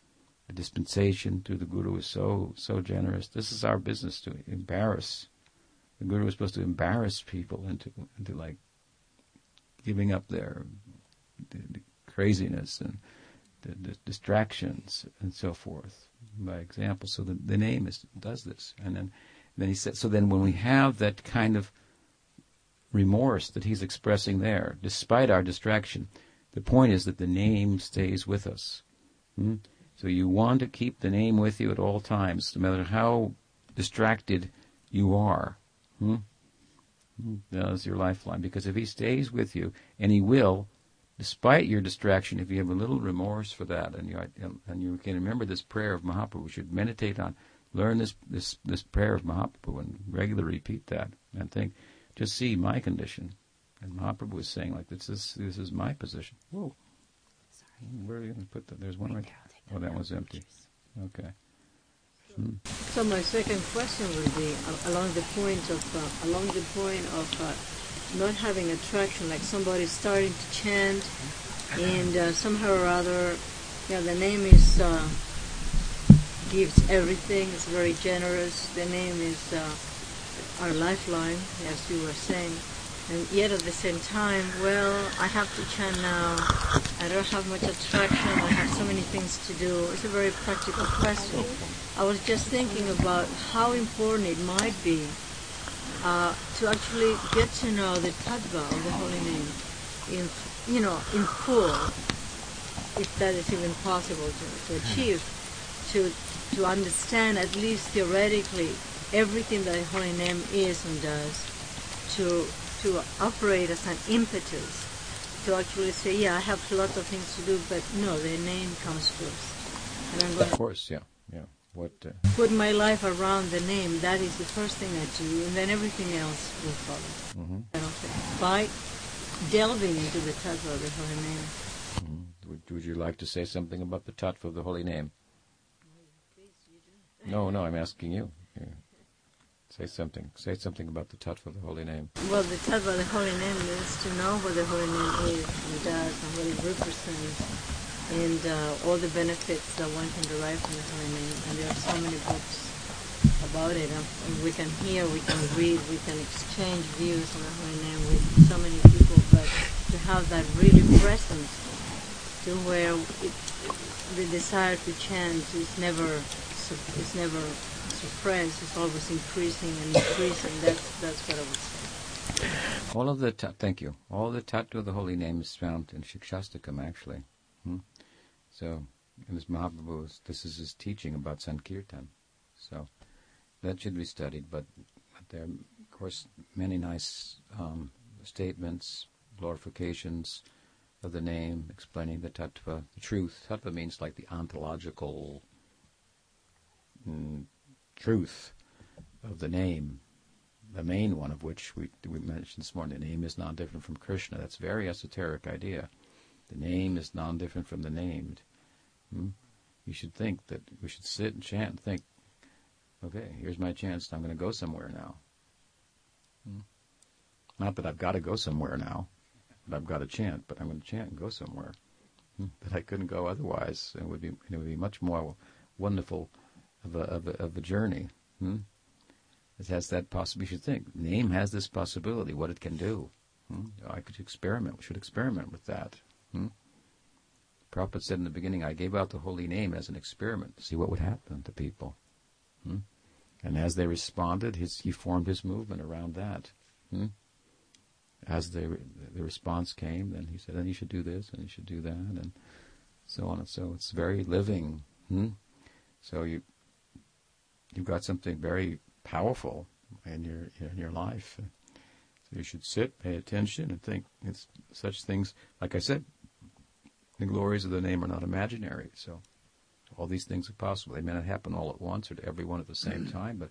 dispensation through the Guru is so so generous. This is our business to embarrass. The Guru is supposed to embarrass people into into like giving up their the, the craziness and the, the, distractions and so forth by example. So the, the name is does this, and then and then he said. So then when we have that kind of remorse that he's expressing there, despite our distraction, the point is that the name stays with us. Hmm? So you want to keep the name with you at all times, no matter how distracted you are. Hmm? That's your lifeline. Because if he stays with you, and he will, despite your distraction, if you have a little remorse for that, and you and you can remember this prayer of Mahaprabhu, we should meditate on, learn this this this prayer of Mahaprabhu, and regularly repeat that, and think, just see my condition. And Mahaprabhu was saying like this is this is my position. Whoa. Sorry. Where are you going to put that? There's one right. Oh, that was empty. Okay. Hmm. So my second question would be uh, along the point of uh, along the point of uh, not having attraction, like somebody starting to chant, and uh, somehow or other, yeah, the name is uh, gives everything. It's very generous. The name is uh, our lifeline, as you were saying. And yet at the same time, well, I have to chant now. I don't have much attraction. I have so many things to do. It's a very practical question. I was just thinking about how important it might be uh, to actually get to know the tattva of the holy name in, you know, in full, if that is even possible to, to achieve, to to understand at least theoretically everything that the holy name is and does, to to operate as an impetus to actually say, yeah, I have lots of things to do, but no, the name comes first. And I'm going of course, yeah, yeah. What uh, put my life around the name? That is the first thing I do, and then everything else will follow. Mm-hmm. By delving into the tattva of the holy name. Mm-hmm. Would, would, you like to say something about the tattva of the holy name? No, no, I'm asking you. Yeah. Say something. Say something about the tattva of the holy name. Well, the tattva of the holy name is to know what the holy name is and does and what it represents and uh, all the benefits that one can derive from the holy name. And there are so many books about it. And we can hear, we can read, we can exchange views on the holy name with so many people, but to have that really present to where it, the desire to chant is never, is never suppressed, is always increasing and increasing. That's that's what I would say. All of the ta- thank you. All the tattva of the holy name is found in Shikshastakam, actually. Hmm? So, in this Mahaprabhu, this is his teaching about Sankirtan. So, that should be studied. But, but there are, of course, many nice um, statements, glorifications of the name, explaining the tattva, the truth. Tattva means like the ontological mm, truth of the name, the main one of which we, we mentioned this morning. The name is non different from Krishna. That's a very esoteric idea. The name is non different from the named. Hmm? You should think that we should sit and chant and think, okay, here's my chance. I'm going to go somewhere now. Hmm? Not that I've got to go somewhere now, but I've got to chant, but I'm going to chant and go somewhere. Hmm? That I couldn't go otherwise. It would be, it would be much more wonderful of a, of a, of a journey. Hmm? It has that possibility. You should think. Name has this possibility, what it can do. Hmm? I could experiment. We should experiment with that. Hmm? Prabhupada said in the beginning, I gave out the holy name as an experiment to see what would happen to people. Hmm? And as they responded, his, he formed his movement around that. Hmm? As the the response came, then he said, "Then you should do this, and you should do that, and so on and so." It's very living. Hmm? So you you've got something very powerful in your in your life. So you should sit, pay attention, and think. It's such things. Like I said, the glories of the name are not imaginary. So all these things are possible. They may not happen all at once or to everyone at the same time, but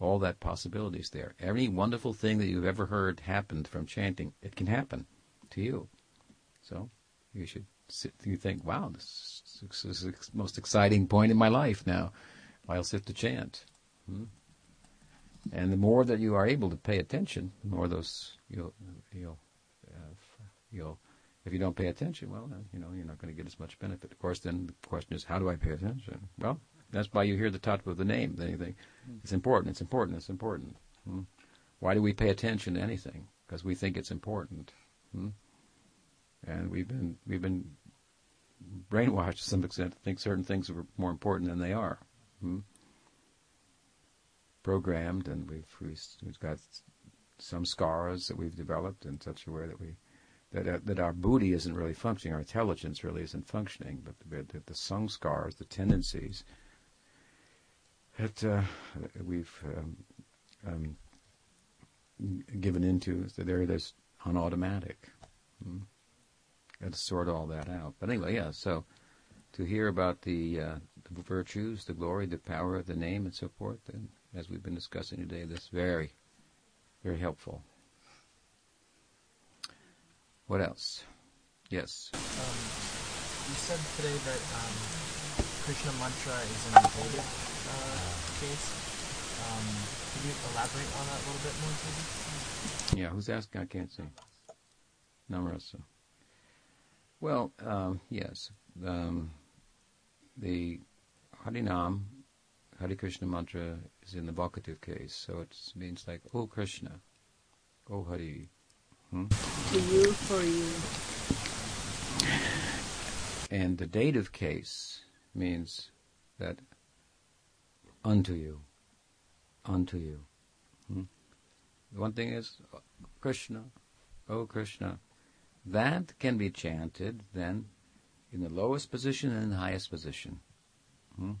all that possibility is there. Any wonderful thing that you've ever heard happened from chanting, it can happen to you. So you should sit. You think, wow, this is the most exciting point in my life now. I'll sit to chant. Hmm? And the more that you are able to pay attention, the more those you'll you'll uh, you'll if you don't pay attention, well, then, you know, you're not going to get as much benefit. Of course, then the question is, how do I pay attention? Well, that's why you hear the tattva of the name. Then you think, it's important, it's important, it's important. Hmm? Why do we pay attention to anything? Because we think it's important. Hmm? And we've been we've been brainwashed to some extent to think certain things are more important than they are. Hmm? Programmed, and we've, we've got some scars that we've developed in such a way that we that uh, that our buddhi isn't really functioning, our intelligence really isn't functioning, but the, the, the samskars, the tendencies that uh, we've um, um, given into, so they're this on automatic. Hmm. Got to sort all that out. But anyway, yeah. So to hear about the, uh, the virtues, the glory, the power of the name, and so forth, and as we've been discussing today, that's very, very helpful. What else? Yes. Um, you said today that um, Krishna mantra is in the uh, case. Um, could you elaborate on that a little bit more, please? Yeah, who's asking? I can't see. Namarasa. Well, um, yes. Um, the Harinam, Hare Krishna mantra is in the vocative case, so it means like, Oh Krishna, Oh Hari, Hmm? To you, for you. And the dative case means that unto you, unto you. Hmm? One thing is Krishna, oh Krishna. That can be chanted then in the lowest position and in the highest position. Hmm?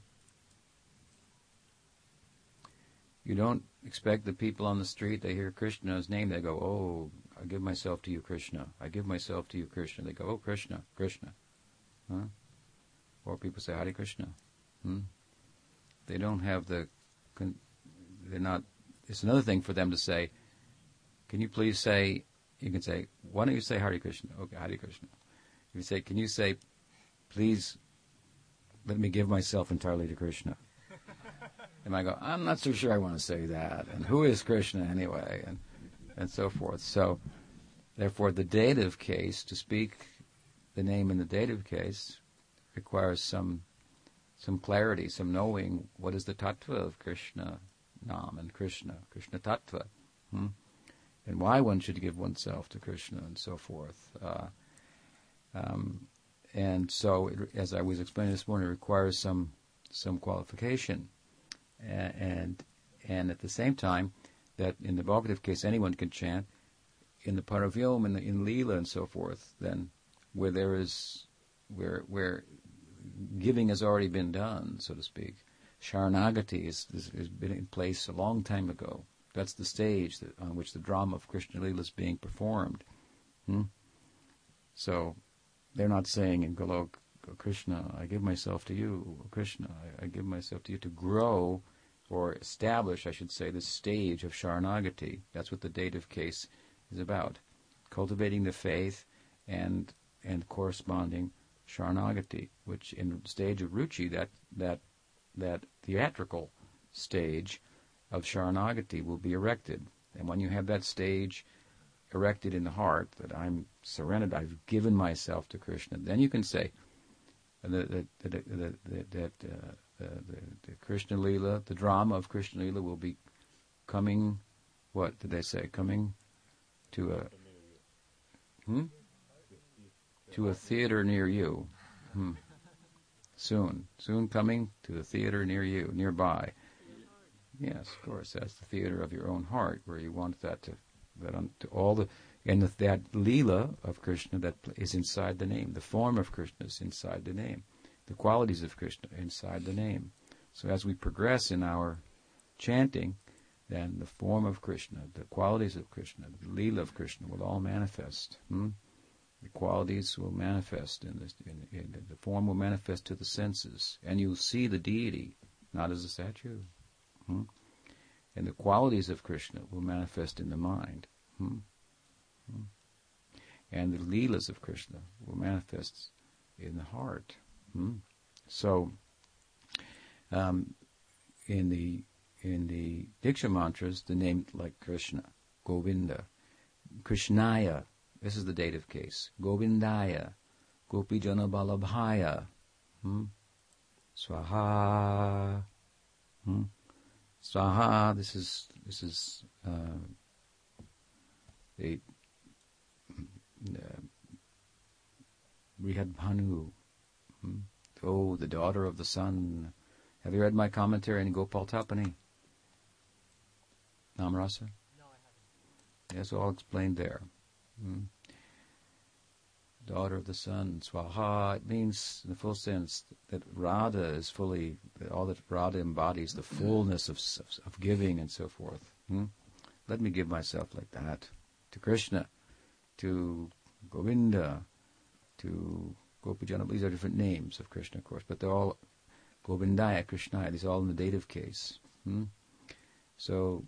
You don't expect the people on the street, they hear Krishna's name, they go, oh, I give myself to you, Krishna. I give myself to you, Krishna. They go, oh, Krishna, Krishna. Huh? Or people say, Hare Krishna. Hmm? They don't have the, they're not, it's another thing for them to say, can you please say, you can say, why don't you say Hare Krishna? Okay, Hare Krishna. If you say, can you say, please let me give myself entirely to Krishna? and I go, I'm not so sure I want to say that. And who is Krishna anyway? And and so forth. So, therefore, the dative case, to speak the name in the dative case, requires some some clarity, some knowing what is the tattva of Krishna Nam and Krishna, Krishna tattva, hmm? and why one should give oneself to Krishna and so forth. Uh, um, and so, it, as I was explaining this morning, it requires some some qualification, and and, at the same time, that in the vocative case anyone can chant, in the Paravyom and in Leela and so forth, then where there is where where giving has already been done, so to speak. Sharanagati has, has been in place a long time ago. That's the stage that, on which the drama of Krishna Leela is being performed. Hmm? So they're not saying in Golok, Krishna, I give myself to you, Krishna, I, I give myself to you to grow or establish, I should say, the stage of Sharanagati. That's what the dative case is about. Cultivating the faith and and corresponding Sharanagati, which in stage of Ruchi, that that that theatrical stage of Sharanagati will be erected. And when you have that stage erected in the heart, that I'm surrendered, I've given myself to Krishna, then you can say that, that, that, that, that uh, the, the, Krishna Lila, the drama of Krishna Lila will be coming, what did they say, coming to a, hmm? To a theater near you. Hmm. Soon. Soon coming to a theater near you, nearby. Yes, of course, that's the theater of your own heart, where you want that to That on, all the and that lila of Krishna that is inside the name, the form of Krishna is inside the name, the qualities of Krishna inside the name. So as we progress in our chanting, then the form of Krishna, the qualities of Krishna, the lila of Krishna will all manifest. Hmm? The qualities will manifest in, in, in the form will manifest to the senses, and you'll see the deity, not as a statue. Hmm? And the qualities of Krishna will manifest in the mind. Hmm? Hmm? And the leelas of Krishna will manifest in the heart. Hmm? So, um, in the in the Diksha mantras, the name like Krishna, Govinda, Krishnaya, this is the dative case, Govindaya, Gopijana Vallabhaya, hmm? Swaha, Swaha, this is, this is, uh, the, uh, Brihadbhanu, hmm? oh, the daughter of the sun. Have you read my commentary in Gopal Tapani? Namarasa? No, I haven't. Yes, all explained there. Hmm? Daughter of the sun, Swaha, it means in the full sense that Radha is fully, all that Radha embodies, the fullness of, of, of giving and so forth. Hmm? Let me give myself like that to Krishna, to Govinda, to Gopijana. These are different names of Krishna, of course, but they're all Govindaya, Krishnaya. These are all in the dative case. Hmm? So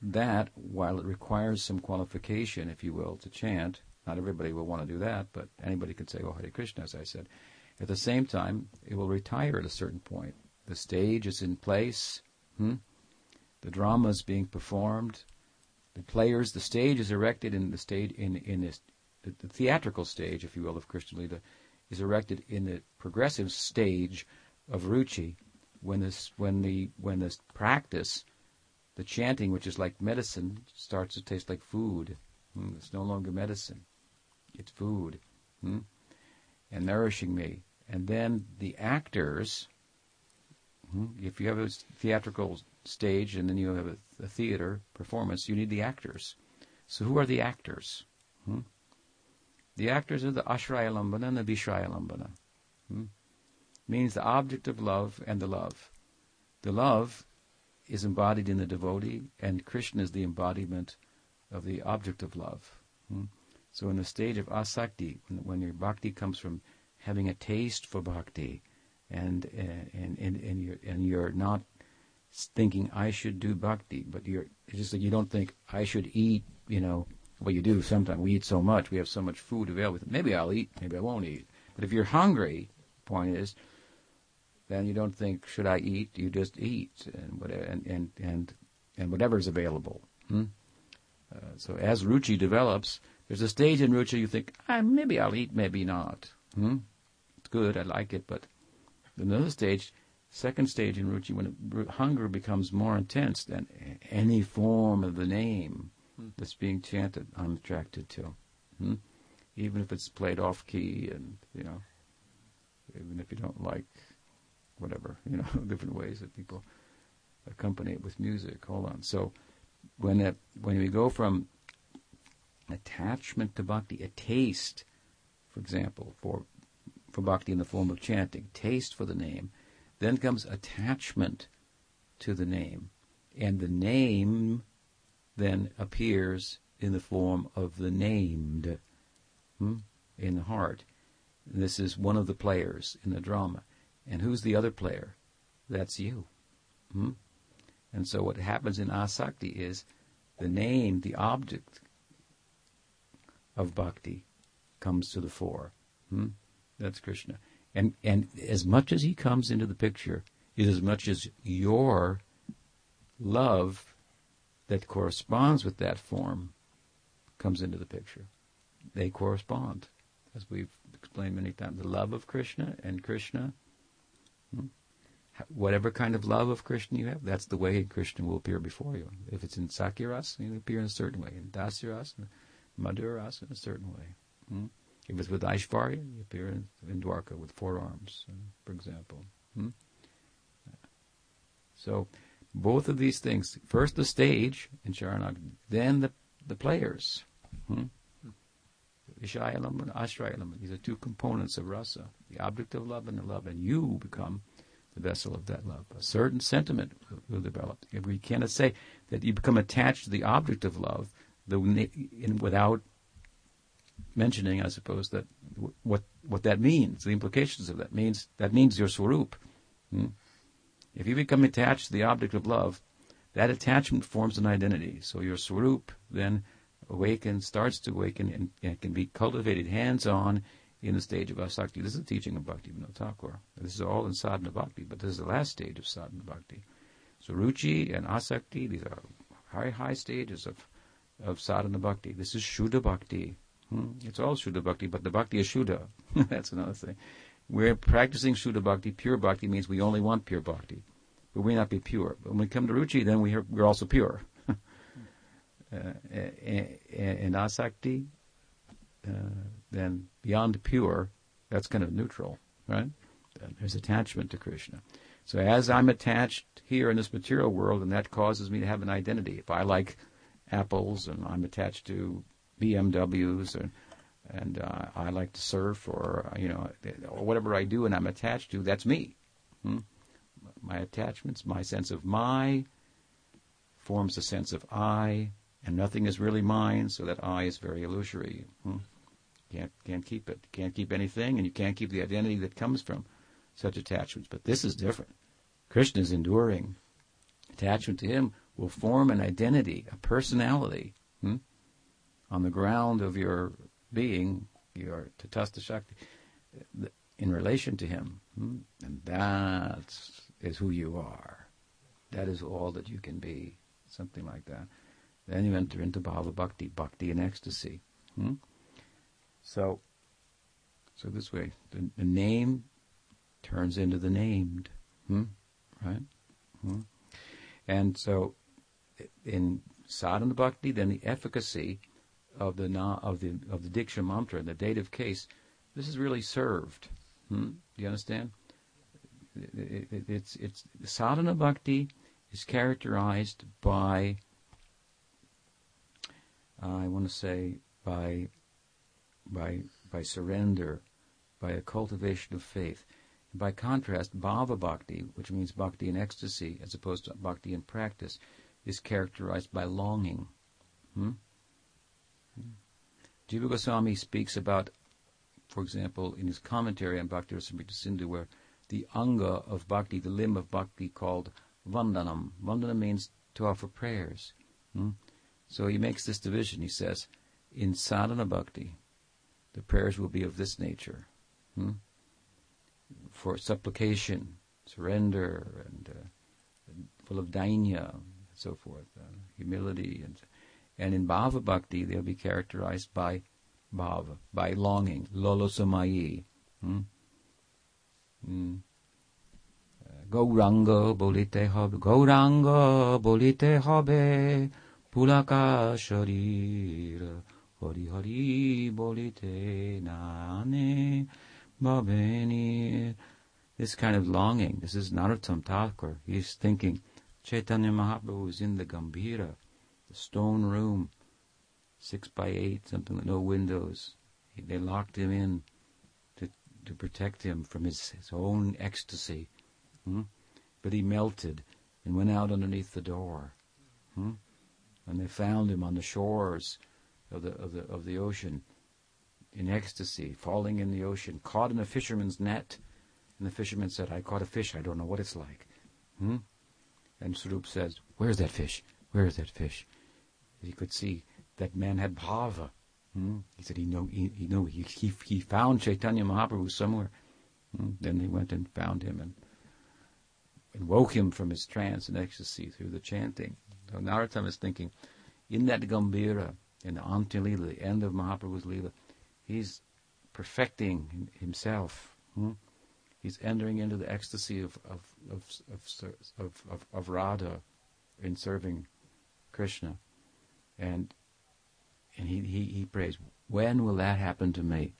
that, while it requires some qualification, if you will, to chant, not everybody will want to do that, but anybody could say, oh, Hare Krishna, as I said. At the same time, it will retire at a certain point. The stage is in place. Hmm? The drama is being performed. The players, the stage is erected in the stage in in this, the, the theatrical stage, if you will, of Krishna Lila, is erected in the progressive stage of ruchi, when this when the when this practice the chanting, which is like medicine, starts to taste like food. Hmm? It's no longer medicine. It's food. Hmm? And nourishing me. And then the actors, hmm? if you have a theatrical stage and then you have a, a, theater performance, you need the actors. So who are the actors? Hmm? The actors are the Ashraya Lambana and the Vishaya Lambana. Hmm? Means the object of love and the love. The love is embodied in the devotee, and Krishna is the embodiment of the object of love. Hmm? So, in the stage of asakti, when, when, your bhakti comes from having a taste for bhakti, and and and and you're and you're not thinking I should do bhakti, but you're it's just like you don't think I should eat. You know, well, you do sometimes. We eat so much. We have so much food available. Maybe I'll eat. Maybe I won't eat. But if you're hungry, point is, then you don't think should I eat. You just eat and whatever and and and, and whatever is available. Hmm? Uh, so as ruchi develops, there's a stage in ruchi you think ah, maybe I'll eat, maybe not. Hmm? It's good, I like it, but another stage, second stage in ruchi, when hunger becomes more intense than any form of the name hmm. that's being chanted, I'm attracted to. Hmm? Even if it's played off key and you know, even if you don't like whatever, you know, different ways that people accompany it with music. Hold on. So when it, when we go from attachment to bhakti, a taste, for example, for for bhakti in the form of chanting, taste for the name, then comes attachment to the name, and the name then appears in the form of the named hmm, in the heart. This is one of the players in the drama. And who's the other player? That's you. Hmm? And so what happens in asakti is the name, the object of bhakti comes to the fore. Hmm? That's Krishna. And and as much as he comes into the picture is as much as your love that corresponds with that form comes into the picture. They correspond, as we've explained many times. The love of Krishna and Krishna Hmm? Whatever kind of love of Krishna you have, that's the way Krishna will appear before you. If it's in Sakyaras, he'll appear in a certain way. In Dasyaras, Madhuras, in a certain way. Hmm? If it's with Aishvarya, you appear in, Dwarka with four arms, for example. Hmm? So, both of these things, first the stage in Sharanagati, then the, the players. Hmm? Ishayalam and Ashrayalam. These are two components of rasa, the object of love and the love, and you become the vessel of that love. A certain sentiment will, will develop. We cannot say that you become attached to the object of love the, in, without mentioning, I suppose, that what what that means, the implications of that means that means your swarup. Hmm? If you become attached to the object of love, that attachment forms an identity. So your swarup then awakens, starts to awaken, and, and can be cultivated hands-on in the stage of asakti. This is the teaching of Bhakti Vinod Thakur. This is all in sadhana bhakti, but this is the last stage of sadhana bhakti. So ruchi and asakti, these are very high stages of, of sadhana bhakti. This is shuddha bhakti. Hmm? It's all shuddha bhakti, but the bhakti is shuddha. That's another thing. We're practicing shuddha bhakti. Pure bhakti means we only want pure bhakti. But we may not be pure. But when we come to ruchi, then we are, we're also pure. Uh, asakti, uh, then beyond pure, that's kind of neutral, right? There's attachment to Krishna. So as I'm attached here in this material world, and that causes me to have an identity. If I like apples and I'm attached to BMWs and and uh, I like to surf or you know or whatever I do and I'm attached to, that's me. Hmm? My attachments, my sense of my forms a sense of I, and nothing is really mine, so that I is very illusory. Hmm? Can't can't keep it. Can't keep anything, and you can't keep the identity that comes from such attachments. But this is different. Krishna is enduring. Attachment to him will form an identity, a personality, hmm? on the ground of your being, your tatasta shakti, in relation to him. Hmm? And that is who you are. That is all that you can be. Something like that. Then you enter into bhava bhakti, bhakti and ecstasy. Hmm? So, so this way, the, the, name turns into the named, hmm? right? Hmm? And so, in sadhana bhakti, then the efficacy of the na, of the of the diksha mantra, in the dative case, this is really served. Hmm? Do you understand? It, it, it's it's sadhana bhakti is characterized by I want to say by by by surrender, by a cultivation of faith. By contrast, bhava bhakti, which means bhakti in ecstasy as opposed to bhakti in practice, is characterized by longing. Hmm? Jiva Goswami speaks about, for example, in his commentary on Bhakti Rasamrita Sindhu, where the anga of bhakti, the limb of bhakti called vandanam. Vandanam means to offer prayers. Hmm? So he makes this division. He says, in sadhana bhakti, the prayers will be of this nature. Hmm? For supplication, surrender, and, uh, full of dainya, so forth, uh, humility. And, and in bhava bhakti, they'll be characterized by bhava, by longing, lolo samayi. Hmm? Hmm. Uh, bolite hobe, Gauranga bolite hobe, Pulaka sharira Hari Hari Bolite Nane Babeni. This kind of longing. This is Narottam Thakur. He's thinking Chaitanya Mahaprabhu was in the Gambhira, the stone room, six by eight, something with no windows. They locked him in to to protect him from his, his own ecstasy. Hmm? But he melted and went out underneath the door. Hmm? and they found him on the shores of the of the of the ocean in ecstasy, falling in the ocean, caught in a fisherman's net. And the fisherman said, I caught a fish, I don't know what it's like. Hmm? And Swarup says, Where's that fish? Where is that fish? He could see that man had bhava. Hmm? He said he know he, he knew he, he, he found Chaitanya Mahaprabhu somewhere. Hmm? Then they went and found him and and woke him from his trance and ecstasy through the chanting. So Narottam is thinking, in that Gambhira, in the Antya Lila, the end of Mahaprabhu's Lila, he's perfecting himself. Hmm? He's entering into the ecstasy of of, of, of, of, of Radha in serving Krishna. And and he, he, he prays, when will that happen to me?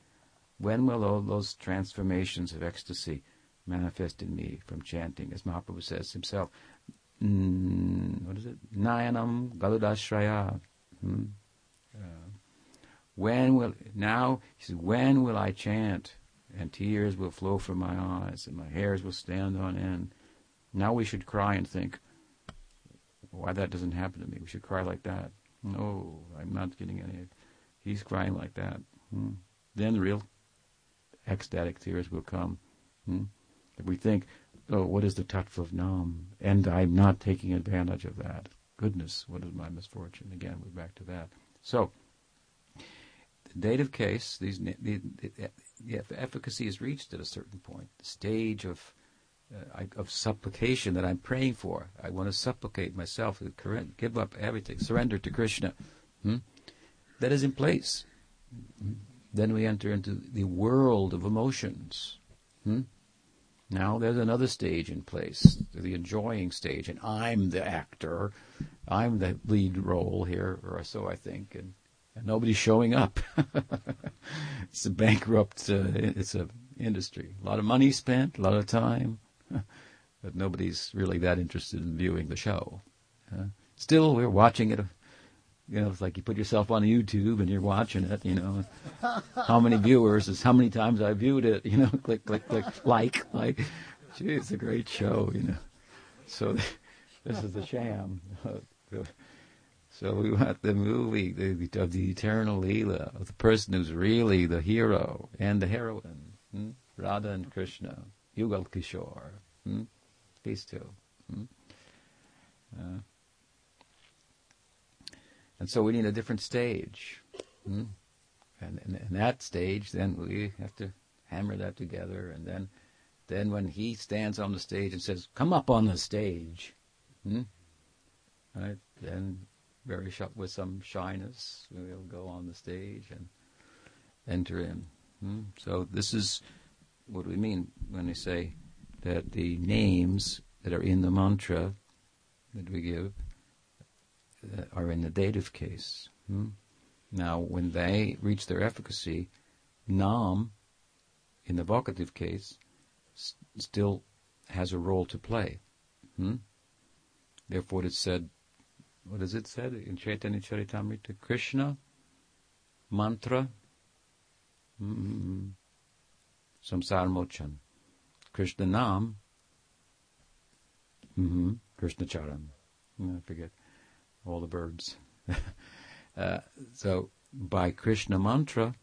When will all those transformations of ecstasy manifest in me from chanting? As Mahaprabhu says himself, mm, what is it? Nayanam Galudashraya. Hmm? When will now? He says, when will I chant? And tears will flow from my eyes, and my hairs will stand on end. Now we should cry and think, why that doesn't happen to me? We should cry like that. No, I'm not getting any. He's crying like that. Hmm. Then real ecstatic tears will come. Hmm. If we think, oh, what is the touch of Nam? And I'm not taking advantage of that. Goodness, what is my misfortune? Again, we're back to that. So, the dative case, these the, the, the efficacy is reached at a certain point. The stage of uh, of supplication that I'm praying for. I want to supplicate myself, give up everything, surrender to Krishna. Hmm? That is in place. Then we enter into the world of emotions. Hmm? Now there's another stage in place, the enjoying stage, and I'm the actor. I'm the lead role here, or so I think, and, and nobody's showing up. it's a bankrupt. Uh, it's a industry. A lot of money spent, a lot of time, but nobody's really that interested in viewing the show. Uh, still, we're watching it you know, it's like you put yourself on YouTube and you're watching it, you know. How many viewers is how many times I viewed it, you know, click, click, click, like, like. Gee, it's a great show, you know. So this is the sham. So we want the movie the, of the eternal Leela, of the person who's really the hero and the heroine, hmm? Radha and Krishna, Yugal Kishore. Hmm? These two. Hmm? Uh, and so we need a different stage. Hmm? And in that stage, then we have to hammer that together. And then, then when he stands on the stage and says, "Come up on the stage," hmm? right? Then, very sh- with some shyness, we'll go on the stage and enter in. Hmm? So this is what we mean when we say that the names that are in the mantra that we give uh, are in the dative case. Hmm? Now, when they reach their efficacy, nam, in the vocative case, s- still has a role to play. Hmm? Therefore, it is said, what is it said in Chaitanya Charitamrita? Krishna, mantra, mm, samsar mochan. Krishna nam, mm-hmm, Krishna charan. I forget all the birds. uh, so by Krishna mantra,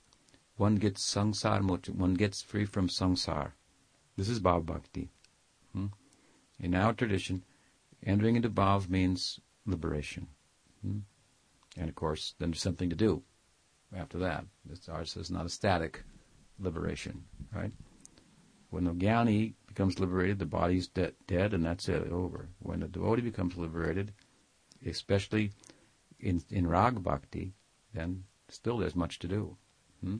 one gets sangsar moksha, one gets free from sangsar. This is bhav bhakti. Hmm? In our tradition, entering into bhav means liberation. Hmm? And of course, then there's something to do after that. It's, ours is not a static liberation, right? When the jnani becomes liberated, the body's de- dead, and that's it, over. When the devotee becomes liberated, especially in in rag bhakti, then still there's much to do hmm,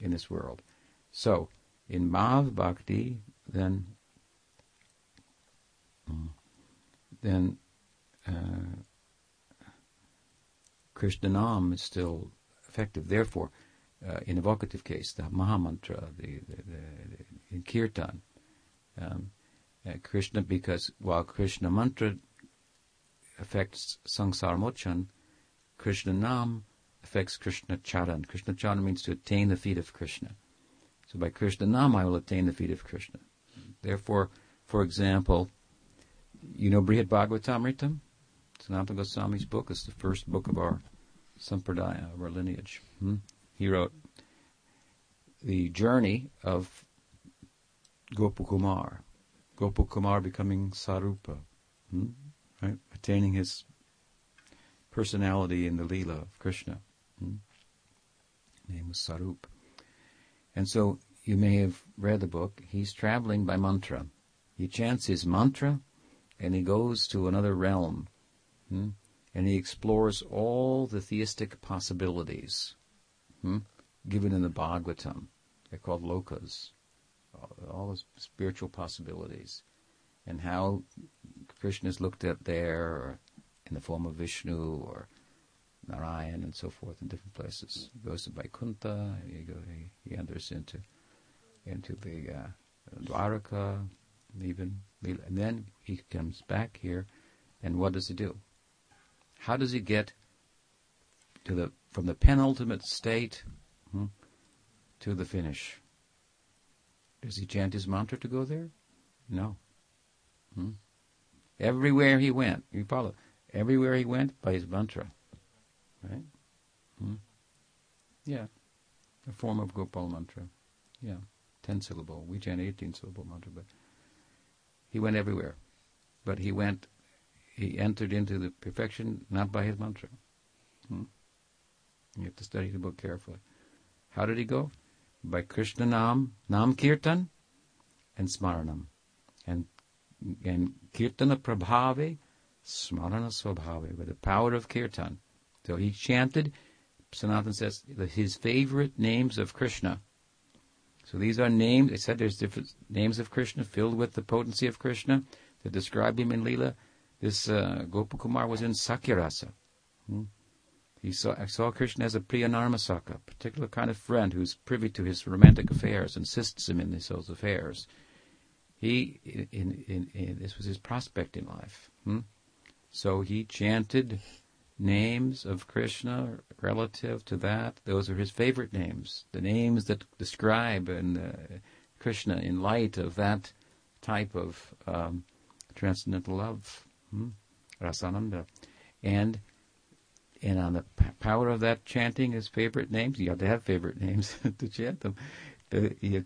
in this world. So in bhav bhakti, then then uh, Nam is still effective. Therefore, uh, in evocative case, the Mahamantra, the, the, the, in Kirtan, um, uh, Krishna, because while Krishna mantra affects Sangsar Mochan, Krishna Nam affects Krishna Charan. Krishna Charan means to attain the feet of Krishna. So by Krishna Nam, I will attain the feet of Krishna. Therefore, for example, you know Brihad Bhagavatamritam? Sanatana Goswami's book. is the first book of our sampradaya, of our lineage. Hmm? He wrote the journey of Gopakumar, Gopakumar becoming Sarupa. Hmm? right? attaining his personality in the Leela of Krishna. Hmm? name was Sarup. And so you may have read the book. He's traveling by mantra. He chants his mantra and he goes to another realm. Hmm? And he explores all the theistic possibilities hmm? given in the Bhagavatam. They're called lokas. All, the spiritual possibilities. And how Krishna is looked at there, or in the form of Vishnu, or Narayan, and so forth in different places. He goes to Vaikuntha, he, he, he enters into into the uh, Dwaraka, even, and then he comes back here, and what does he do? How does he get to the from the penultimate state hmm, to the finish. Does he chant his mantra to go there? No. Hmm? Everywhere he went, you follow. Everywhere he went by his mantra, right? Hmm? Yeah, a form of Gopal mantra. Yeah, ten syllable. We chant eighteen syllable mantra, but he went everywhere. But he went, he entered into the perfection not by his mantra. Hmm? You have to study the book carefully. How did he go? By Krishna Nam, Nam Kirtan, and Smaranam. And, and Kirtana Prabhave, Smarana Swabhave, with the power of Kirtan. So he chanted, Sanatan says, his favorite names of Krishna. So these are names, I said there's different names of Krishna filled with the potency of Krishna that describe him in Leela. This uh, Gopakumar was in Sakyarasa. Hmm? He saw, saw Krishna as a Priyanarmasaka, a particular kind of friend who's privy to his romantic affairs, and assists him in these those affairs. He, in, in, in, this was his prospect in life. Hmm? So he chanted names of Krishna relative to that. Those are his favorite names, the names that describe and uh, Krishna in light of that type of um, transcendental love, hmm? rasananda, and and on the p- power of that chanting his favorite names, you have to have favorite names to chant them. The, he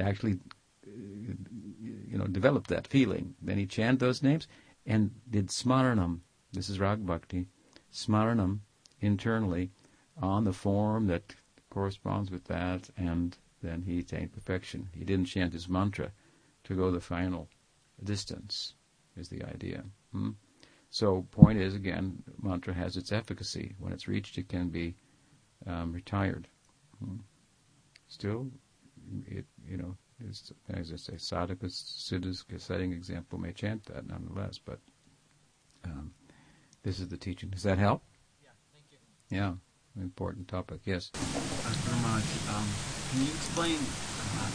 actually, you know, developed that feeling. Then he chanted those names and did smaranam. This is rag bhakti. Smaranam internally on the form that corresponds with that, and then he attained perfection. He didn't chant his mantra to go the final distance, is the idea. Hmm? So, point is again, mantra has its efficacy. When it's reached, it can be um, retired. Hmm. Still, it you know, as I say, sadhakas, siddhas, setting example may chant that nonetheless. But um, this is the teaching. Does that help? Yeah, thank you. Yeah, important topic. Yes. Dr. Um, can you explain uh,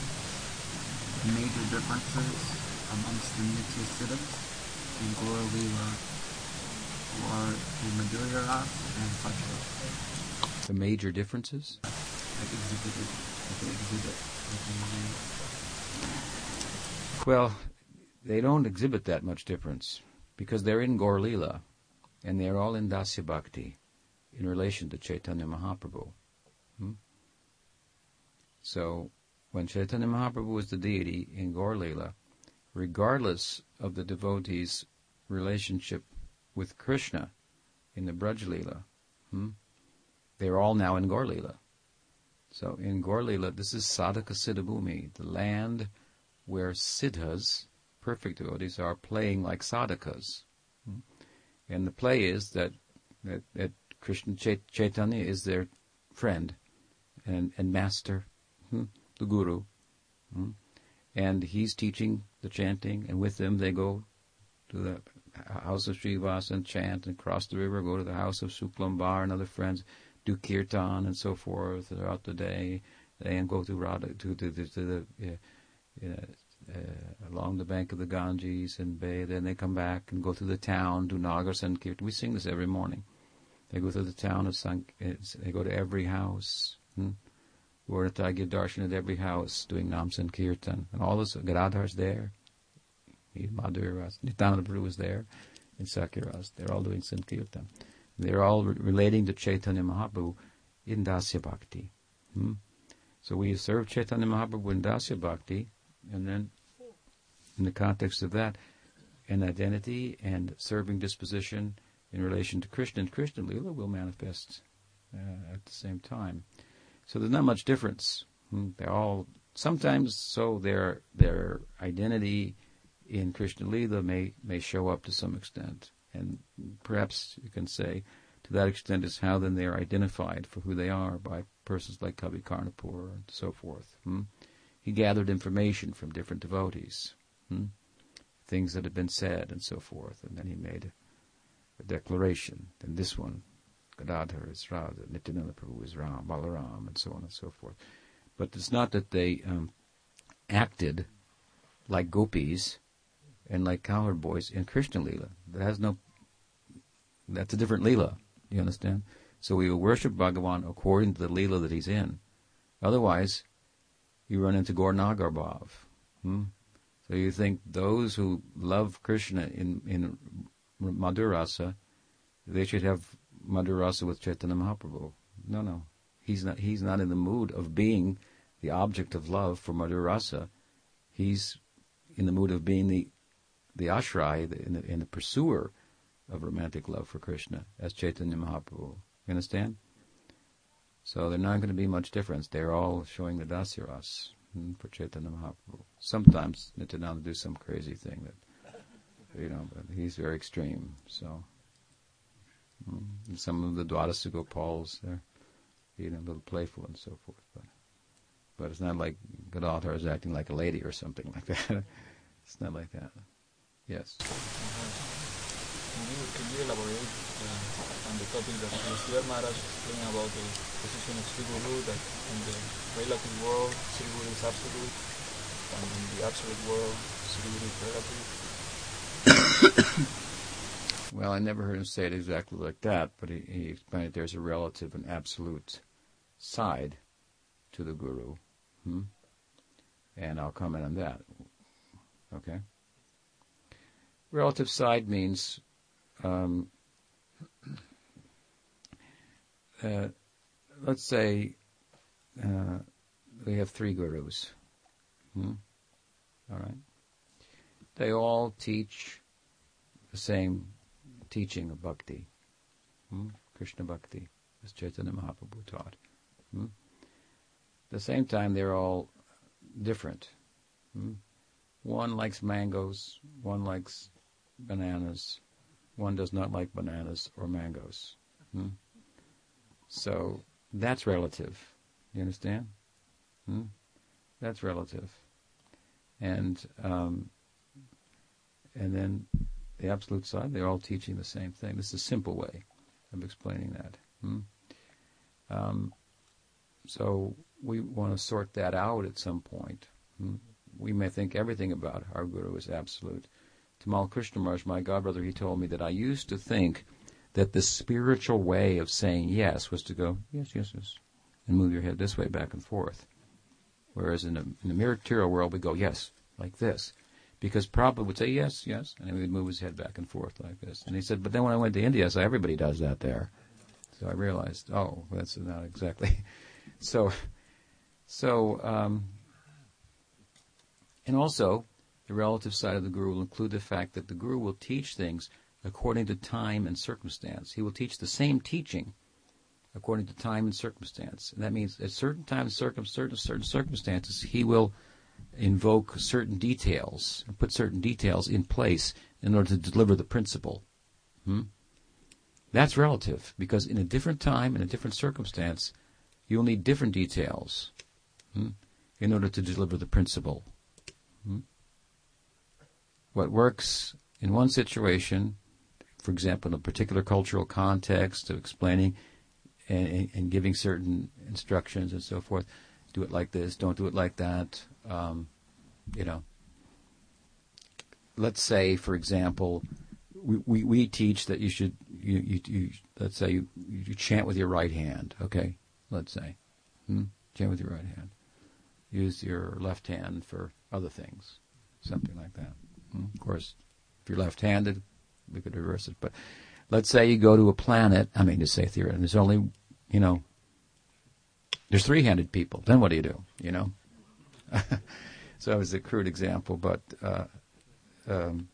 the major differences amongst the Nitya Siddhas in Lila or the Madhurya Ras and Pachara. The major differences? Like exhibited, like exhibit. Well, they don't exhibit that much difference because they're in Gaur Lila and they're all in Dasya Bhakti in relation to Chaitanya Mahaprabhu. Hmm? So, when Chaitanya Mahaprabhu was the deity in Gaur Lila, regardless of the devotee's relationship with Krishna in the Braj Hmm? They're all now in Gaur Leela. So in Gaur Leela, this is Sadhaka Siddhabhumi, the land where siddhas, perfect devotees, are playing like sadhakas. Hmm? And the play is that, that, that Krishna Chaitanya is their friend and, and master, hmm? the guru. Hmm? And he's teaching the chanting, and with them they go to the house of Srivas and chant and cross the river, go to the house of Suklambar and other friends, do kirtan and so forth throughout the day, and go to Radha, to, to, to, to the, uh, uh, along the bank of the Ganges and bathe. Then they come back and go through the town, do Nagar kirtan. We sing this every morning. They go to the town of Sank, they go to every house. Hmm? Warnata give darshan at every house, doing Nam Kirtan. And all this, Gadadhar's there. Madhura Nityananda Prabhu there in Sakyaras. They're all doing Sankirtan. They're all re- relating to Chaitanya Mahaprabhu in Dasya Bhakti. Hmm? So we serve Chaitanya Mahaprabhu in Dasya Bhakti, and then in the context of that, an identity and serving disposition in relation to Krishna and Krishna Lila will manifest uh, at the same time. So there's not much difference. Hmm? They're all sometimes so their their identity in Krishna Lila may, may show up to some extent. And perhaps you can say to that extent is how then they are identified for who they are by persons like Kavi Karnapur and so forth. Hmm? He gathered information from different devotees, hmm? things that had been said and so forth, and then he made a, declaration. Then this one, Gadadhar is Radha, Nityananda Prabhu is Ram, Balaram, and so on and so forth. But it's not that they um, acted like gopis and like cowherd boys in Krishna Leela. That has no. That's a different Leela. You understand? So we will worship Bhagavan according to the Leela that he's in. Otherwise, you run into Gaur-Nagar-Bhav. Hmm? So you think those who love Krishna in, in Madhurasa, they should have Madhurasa with Chaitanya Mahaprabhu. No, no. He's not, he's not in the mood of being the object of love for Madhurasa. He's in the mood of being the, the ashray, the, the, and the pursuer of romantic love for Krishna as Chaitanya Mahaprabhu. You understand? So they're not going to be much difference. They're all showing the dasyaras hmm, for Chaitanya Mahaprabhu. Sometimes Nityananda do some crazy thing that, you know, but he's very extreme. So some of the Dwadasa Gopals, they're, you know, a little playful and so forth. But but it's not like Gadadhar is acting like a lady or something like that. it's not like that. Yes. Can you, can you elaborate uh, on the topic that Sridhar Maharaj explained about the position of Sri Guru, that in the relative world, Sri Guru is absolute, and in the absolute world, Sri Guru is relative? well, I never heard him say it exactly like that, but he, he explained there's a relative and absolute side to the Guru. Hmm? And I'll comment on that. Okay? Relative side means um, uh, let's say uh, we have three gurus. Hmm? All right. They all teach the same teaching of bhakti, hmm? Krishna bhakti, as Chaitanya Mahaprabhu taught. Hmm? At the same time, they're all different. Hmm? One likes mangoes, one likes bananas, one does not like bananas or mangoes. Hmm? So that's relative. You understand? Hmm? That's relative. And um, and then the absolute side, they're all teaching the same thing. This is a simple way of explaining that. Hmm? Um, so we want to sort that out at some point. Hmm? We may think everything about our guru is absolute, Tamal Krishna Maharaj, my godbrother, he told me that I used to think that the spiritual way of saying yes was to go, yes, yes, yes, and move your head this way back and forth. Whereas in the, in the material world, we go, yes, like this. Because Prabhupada would say, yes, yes, and he would move his head back and forth like this. And he said, but then when I went to India, so everybody does that there. So I realized, oh, that's not exactly. so, so, um, and also, the relative side of the guru will include the fact that the guru will teach things according to time and circumstance. He will teach the same teaching according to time and circumstance. And that means at certain times, circum- certain, certain circumstances, he will invoke certain details put certain details in place in order to deliver the principle. Hmm? That's relative because in a different time, in a different circumstance, you'll need different details hmm, in order to deliver the principle. Hmm? what works in one situation, for example, in a particular cultural context of explaining and, and, giving certain instructions and so forth. Do it like this. Don't do it like that. Um, you know. Let's say, for example, we, we, we teach that you should you, you, you let's say you, you chant with your right hand. Okay, let's say, hmm? chant with your right hand. Use your left hand for other things, something like that. Of course, if you're left-handed, we could reverse it. But let's say you go to a planet. I mean, to say theoretically, there's only, you know, there's three-handed people. Then what do you do? You know. so it was a crude example, but uh, um,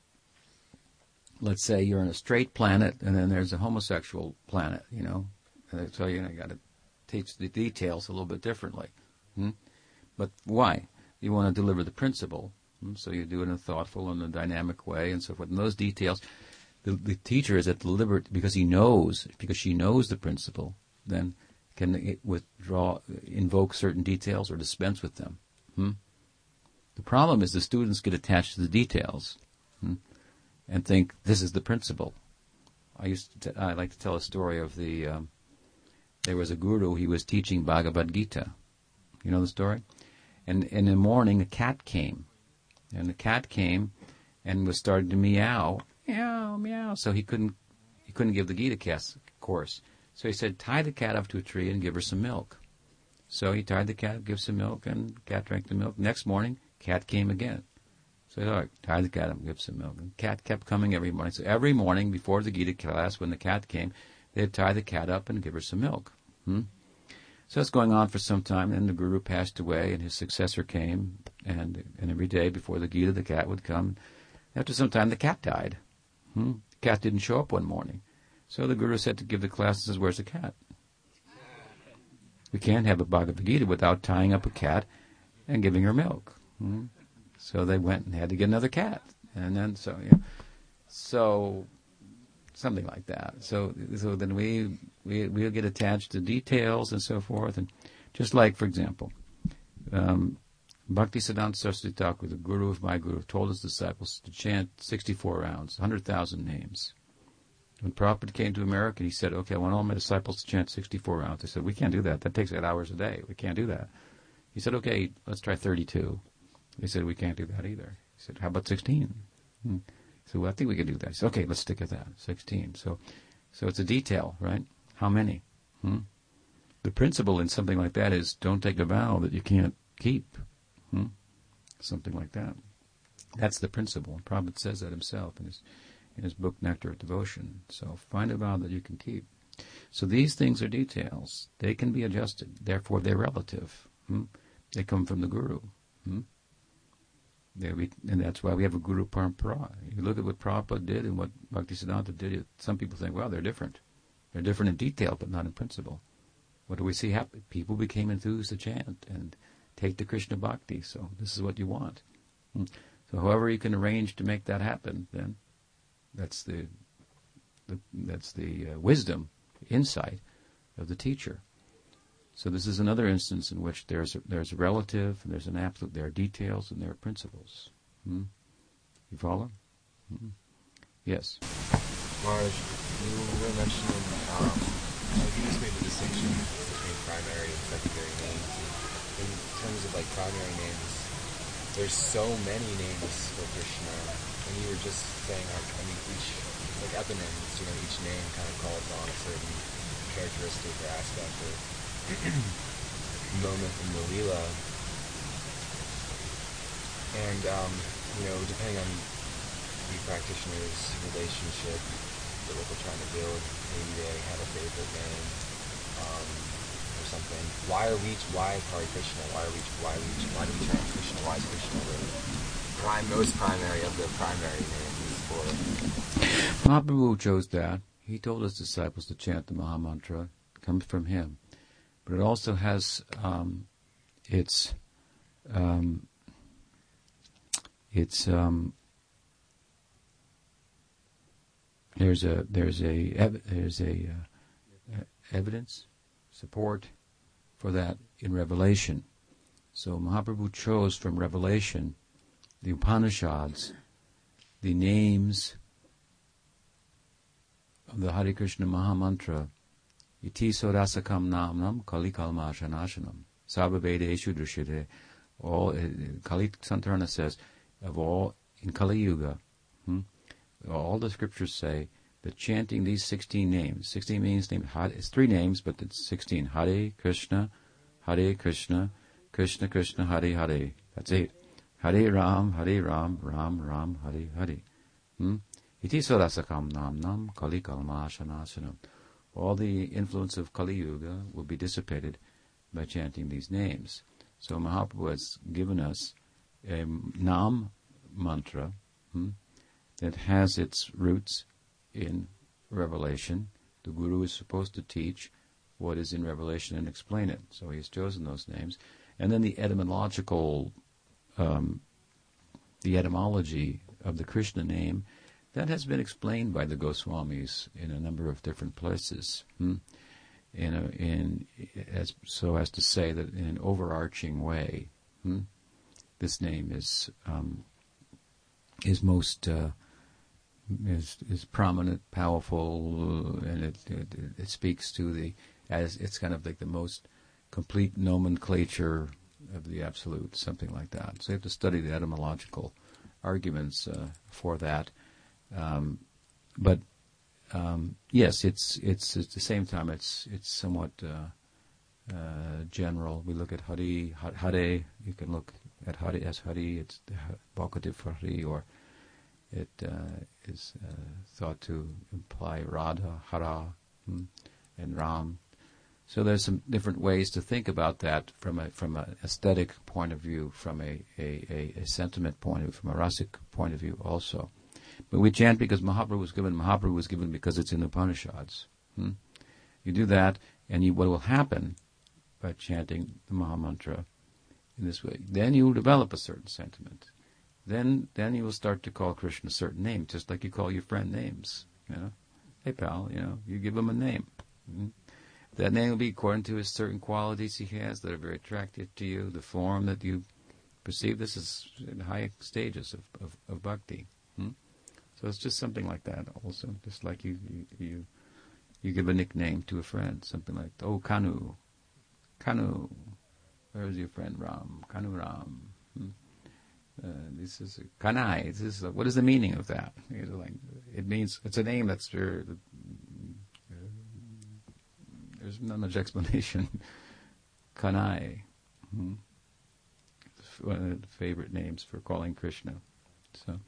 let's say you're in a straight planet, and then there's a homosexual planet. You know, and so you know you got to teach the details a little bit differently. Hmm? But why? You want to deliver the principle Hmm, so you do it in a thoughtful and a dynamic way and so forth. And those details, the, the teacher is at the liberty, because he knows, because she knows the principle, then can withdraw, invoke certain details or dispense with them. Hmm? The problem is the students get attached to the details hmm, and think this is the principle. I used to t- I like to tell a story of the um, there was a guru he was teaching Bhagavad Gita. You know the story? And, and in the morning a cat came and the cat came and was starting to meow, meow, meow. So he couldn't he couldn't give the Gita course. So he said, tie the cat up to a tree and give her some milk. So he tied the cat, give some milk, and the cat drank the milk. Next morning, cat came again. So he thought, tie the cat up, give some milk. And cat kept coming every morning. So every morning before the Gita class, when the cat came, they'd tie the cat up and give her some milk. Hmm? So it's going on for some time. Then the guru passed away, and his successor came. And and every day before the Gita, the cat would come. After some time, the cat died. Hmm? The cat didn't show up one morning. So the guru said to give the class, says, "Where's the cat?" We can't have a Bhagavad Gita without tying up a cat and giving her milk. Hmm? So they went and had to get another cat, and then so so something like that. So so then we we we'll get attached to details and so forth, and just like for example, um, Bhakti Siddhanta Saraswati Thakur, the guru of my guru, told his disciples to chant 64 rounds, 100,000 names. When Prabhupada came to America, he said, okay, I want all my disciples to chant 64 rounds. They said, we can't do that. That takes eight hours a day. We can't do that. He said, okay, let's try 32. They said, we can't do that either. He said, how about 16? Hmm. So well, I think we can do that. He said, okay, let's stick with that, 16. So, so it's a detail, right? How many? Hmm? The principle in something like that is don't take a vow that you can't keep. Hmm? Something like that. That's the principle. Prabhupada says that himself in his in his book Nectar of Devotion. So find a vow that you can keep. So these things are details. They can be adjusted. Therefore, they're relative. Hmm? They come from the Guru. Hmm? Be, and that's why we have a Guru Parampara. You look at what Prabhupada did and what Bhaktisiddhanta did. Some people think, well, they're different. They're different in detail, but not in principle. What do we see happen? People became enthused to chant and take to Krishna Bhakti. So this is what you want. Hmm? So however you can arrange to make that happen, then that's the, the that's the uh, wisdom, insight of the teacher. So this is another instance in which there's a, there's a relative and there's an absolute. There are details and there are principles. Hmm? You follow? Hmm? Yes. Maharaj, you were mentioning um, you just made the distinction between primary and secondary names. In terms of like primary names, there's so many names for Krishna, and you were just saying, like, I mean, each, like eponyms, you know, each name kind of calls on a certain characteristic or aspect or moment in the Leela. And, um, you know, depending on the practitioner's relationship, with what they're trying to build, maybe they have a favorite name, um, or something. Why are we, why Hare Krishna? Why are we, why are we, why do we chant Krishna? Why is Krishna the prime, most primary of the primary names? for Mahaprabhu chose that. He told his disciples to chant the Maha Mantra. It comes from him. But it also has um, its um, it's um, there's a there's a there's a uh, evidence support for that in Revelation. So Mahaprabhu chose from Revelation the Upanishads the names of the Hare Krishna Maha Mantra, iti sorasakam namnam kalikalmashanashanam, sabhavedeshu drishite, all, uh, Kali Santarana says, of all, in Kali Yuga, hmm, all the scriptures say that chanting these 16 names, 16 means name, it's three names, but it's 16, Hare Krishna, Hare Krishna, Krishna Krishna, Hare Hare, that's it. Hare Ram, Hare Ram, Ram Ram, Hare Hare. Hmm? Iti sorasakam nam nam kali kalmashanashanam. All the influence of Kali Yuga will be dissipated by chanting these names. So Mahaprabhu has given us a nam mantra hmm, that has its roots in Revelation. The Guru is supposed to teach what is in Revelation and explain it. So he has chosen those names. And then the etymological um, the etymology of the Krishna name, that has been explained by the Goswamis in a number of different places. Hmm? In, a, in as so as to say that in an overarching way, hmm? this name is um, is most uh, is is prominent, powerful, and it, it, it speaks to the as it's kind of like the most complete nomenclature of the absolute, something like that. So you have to study the etymological arguments uh, for that. Um, but um, yes, it's it's at the same time it's it's somewhat uh, uh, general. We look at Hari, Hare. You can look at Hari as Hari. It's the vocative for Hari, or it uh, is uh, thought to imply Radha, Hara, hmm, and Ram. So there's some different ways to think about that from a from an aesthetic point of view, from a, a, a, sentiment point of view, from a rasic point of view also. But we chant because Mahaprabhu was given. Mahaprabhu was given because it's in the Upanishads. Hmm? You do that, and you, what will happen by chanting the Maha Mantra in this way, then you will develop a certain sentiment. Then, then you will start to call Krishna a certain name, just like you call your friend names. You know, hey pal, you know, you give him a name. Hmm? That name will be according to his certain qualities he has that are very attractive to you, the form that you perceive. This is in high stages of, of, of bhakti. Hmm? So it's just something like that also, just like you, you, you, you give a nickname to a friend, something like, oh, Kanu, Kanu, where's your friend Ram? Kanu Ram. Hmm? Uh, this is Kanai. This is what is the meaning of that? it means it's a name that's very, there's not much explanation. Kanai. Hmm? One of the favorite names for calling Krishna. So,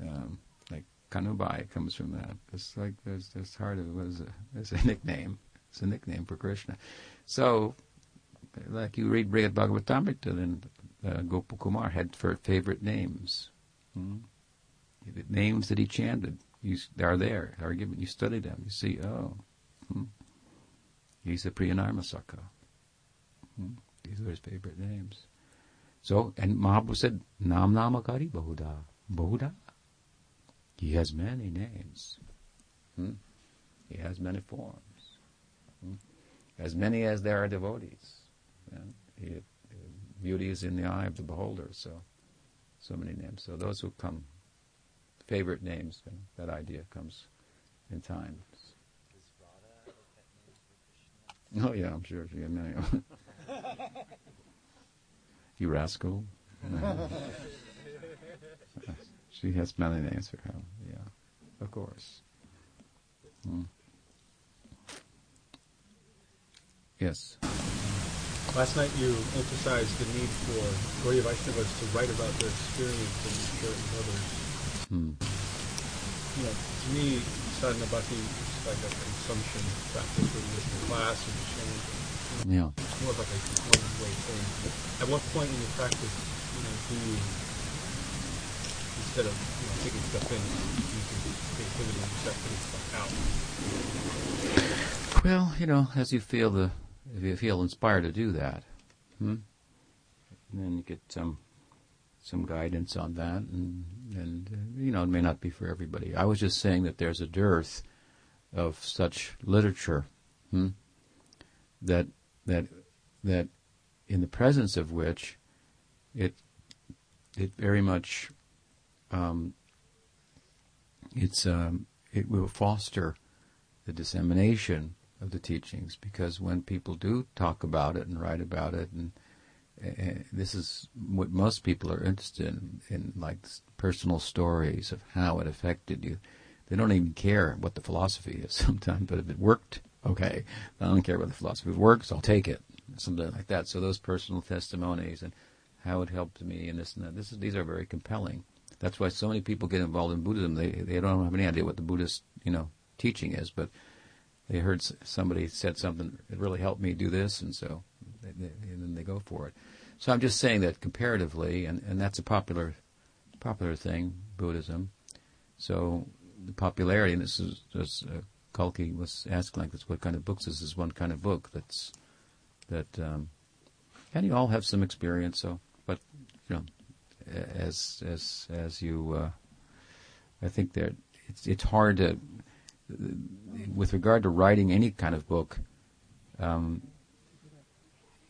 um, like Kanubai comes from that. It's like there's this heart of it? It's a nickname. It's a nickname for Krishna. So, like you read Brihad Bhagavatamrita, then uh, Gopakumar had for favorite names. Hmm? The names that he chanted, you, are there, are given. You study them. You see, oh, hmm. He's the Priyanarmasaka. Hmm? These are his favorite names. So, and Mahaprabhu said, Nam Namakari Bahuda. Bahuda. He has many names. Hmm? He has many forms. Hmm? As many as there are devotees. He, beauty is in the eye of the beholder, so so many names. So those who come, favorite names, that idea comes in time. Oh yeah, I'm sure she had many. you rascal. she has many names for him. Yeah, of course. Hmm. Yes. Last night you emphasized the need for Gaudiya Vaishnavas to write about their experience and share it with others. Hmm. You know, to me, sadhana bhakti is like a consumption practice where you listen to class or you chant. Yeah. It's more of like a one-way thing. At what point in your practice, you know, do you, instead of you know, taking stuff in, you can creativity and start putting stuff out? Well, you know, as you feel the, if you feel inspired to do that, hmm? then you get some some guidance on that, and and uh, you know it may not be for everybody. I was just saying that there's a dearth of such literature hmm, that that that in the presence of which it it very much um, it's um, it will foster the dissemination of the teachings because when people do talk about it and write about it and uh, this is what most people are interested in, in like personal stories of how it affected you. They don't even care what the philosophy is sometimes, but if it worked, okay. I don't care what the philosophy works, I'll take it. Something like that. So those personal testimonies and how it helped me and this and that. This is, these are very compelling. That's why so many people get involved in Buddhism. They they don't have any idea what the Buddhist you know teaching is, but they heard somebody said something it really helped me do this, and so they, they, and then they go for it. So I'm just saying that comparatively, and, and that's a popular popular thing, Buddhism. So the popularity, and this is just uh, Kalki was asking like this, what kind of books is this? One kind of book that's that, um, and you all have some experience. So, but you know, as as as you, uh, I think that it's it's hard to with regard to writing any kind of book, um,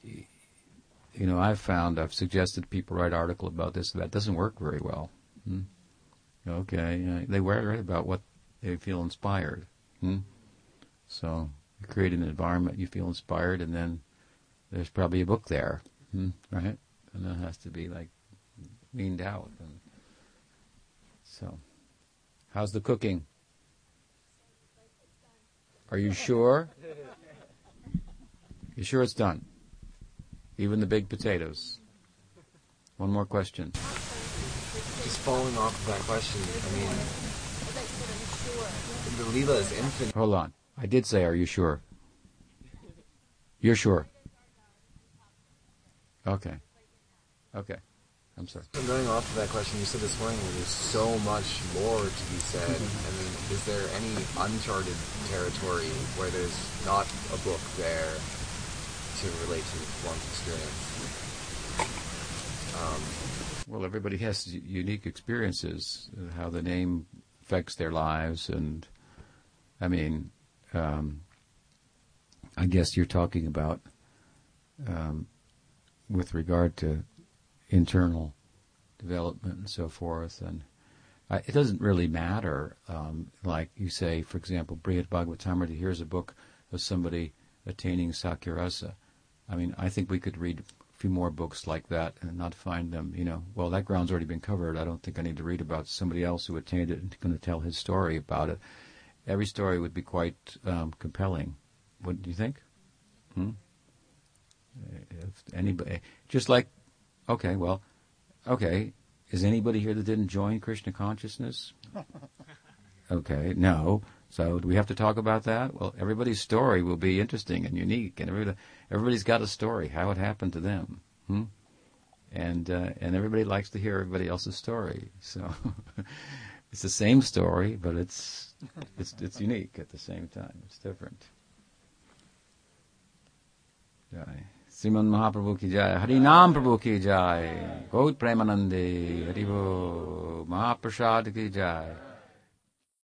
you know, I've found I've suggested people write article about this. That doesn't work very well. Hmm? Okay, uh, they write about what they feel inspired. Hmm? So you create an environment you feel inspired, and then there's probably a book there, hmm? right? And that has to be like leaned out. And so, how's the cooking? Are you sure? You sure it's done? Even the big potatoes. One more question. Following off of that question, I mean, the Leela is infinite. Hold on. I did say, are you sure? You're sure? Okay. Okay. I'm sorry. So going off of that question, you said this morning there's so much more to be said. I mean, is there any uncharted territory where there's not a book there to relate to one's experience? Um, well, everybody has unique experiences, how the name affects their lives, and I mean, um, I guess you're talking about um, with regard to internal development and so forth. And uh, it doesn't really matter. Um, like you say, for example, Brihad Bhagavatamrita, here's a book of somebody attaining Sakyarasa. I mean, I think we could read few more books like that and not find them, you know, well, that ground's already been covered. I don't think I need to read about somebody else who attained it and going to tell his story about it. Every story would be quite um, compelling. What do you think? Hmm? If anybody, just like Okay, well, okay. Is anybody here that didn't join Krishna consciousness? Okay, no. So do we have to talk about that? Well, everybody's story will be interesting and unique, and everybody, everybody's got a story how it happened to them, hmm? and uh, and everybody likes to hear everybody else's story. So it's the same story, but it's it's it's unique at the same time. It's different. Jai. Sriman Mahaprabhu ki jai. Harinam Prabhu ki jai. Gaura Premanande. Haribol. Mahaprasad ki jai.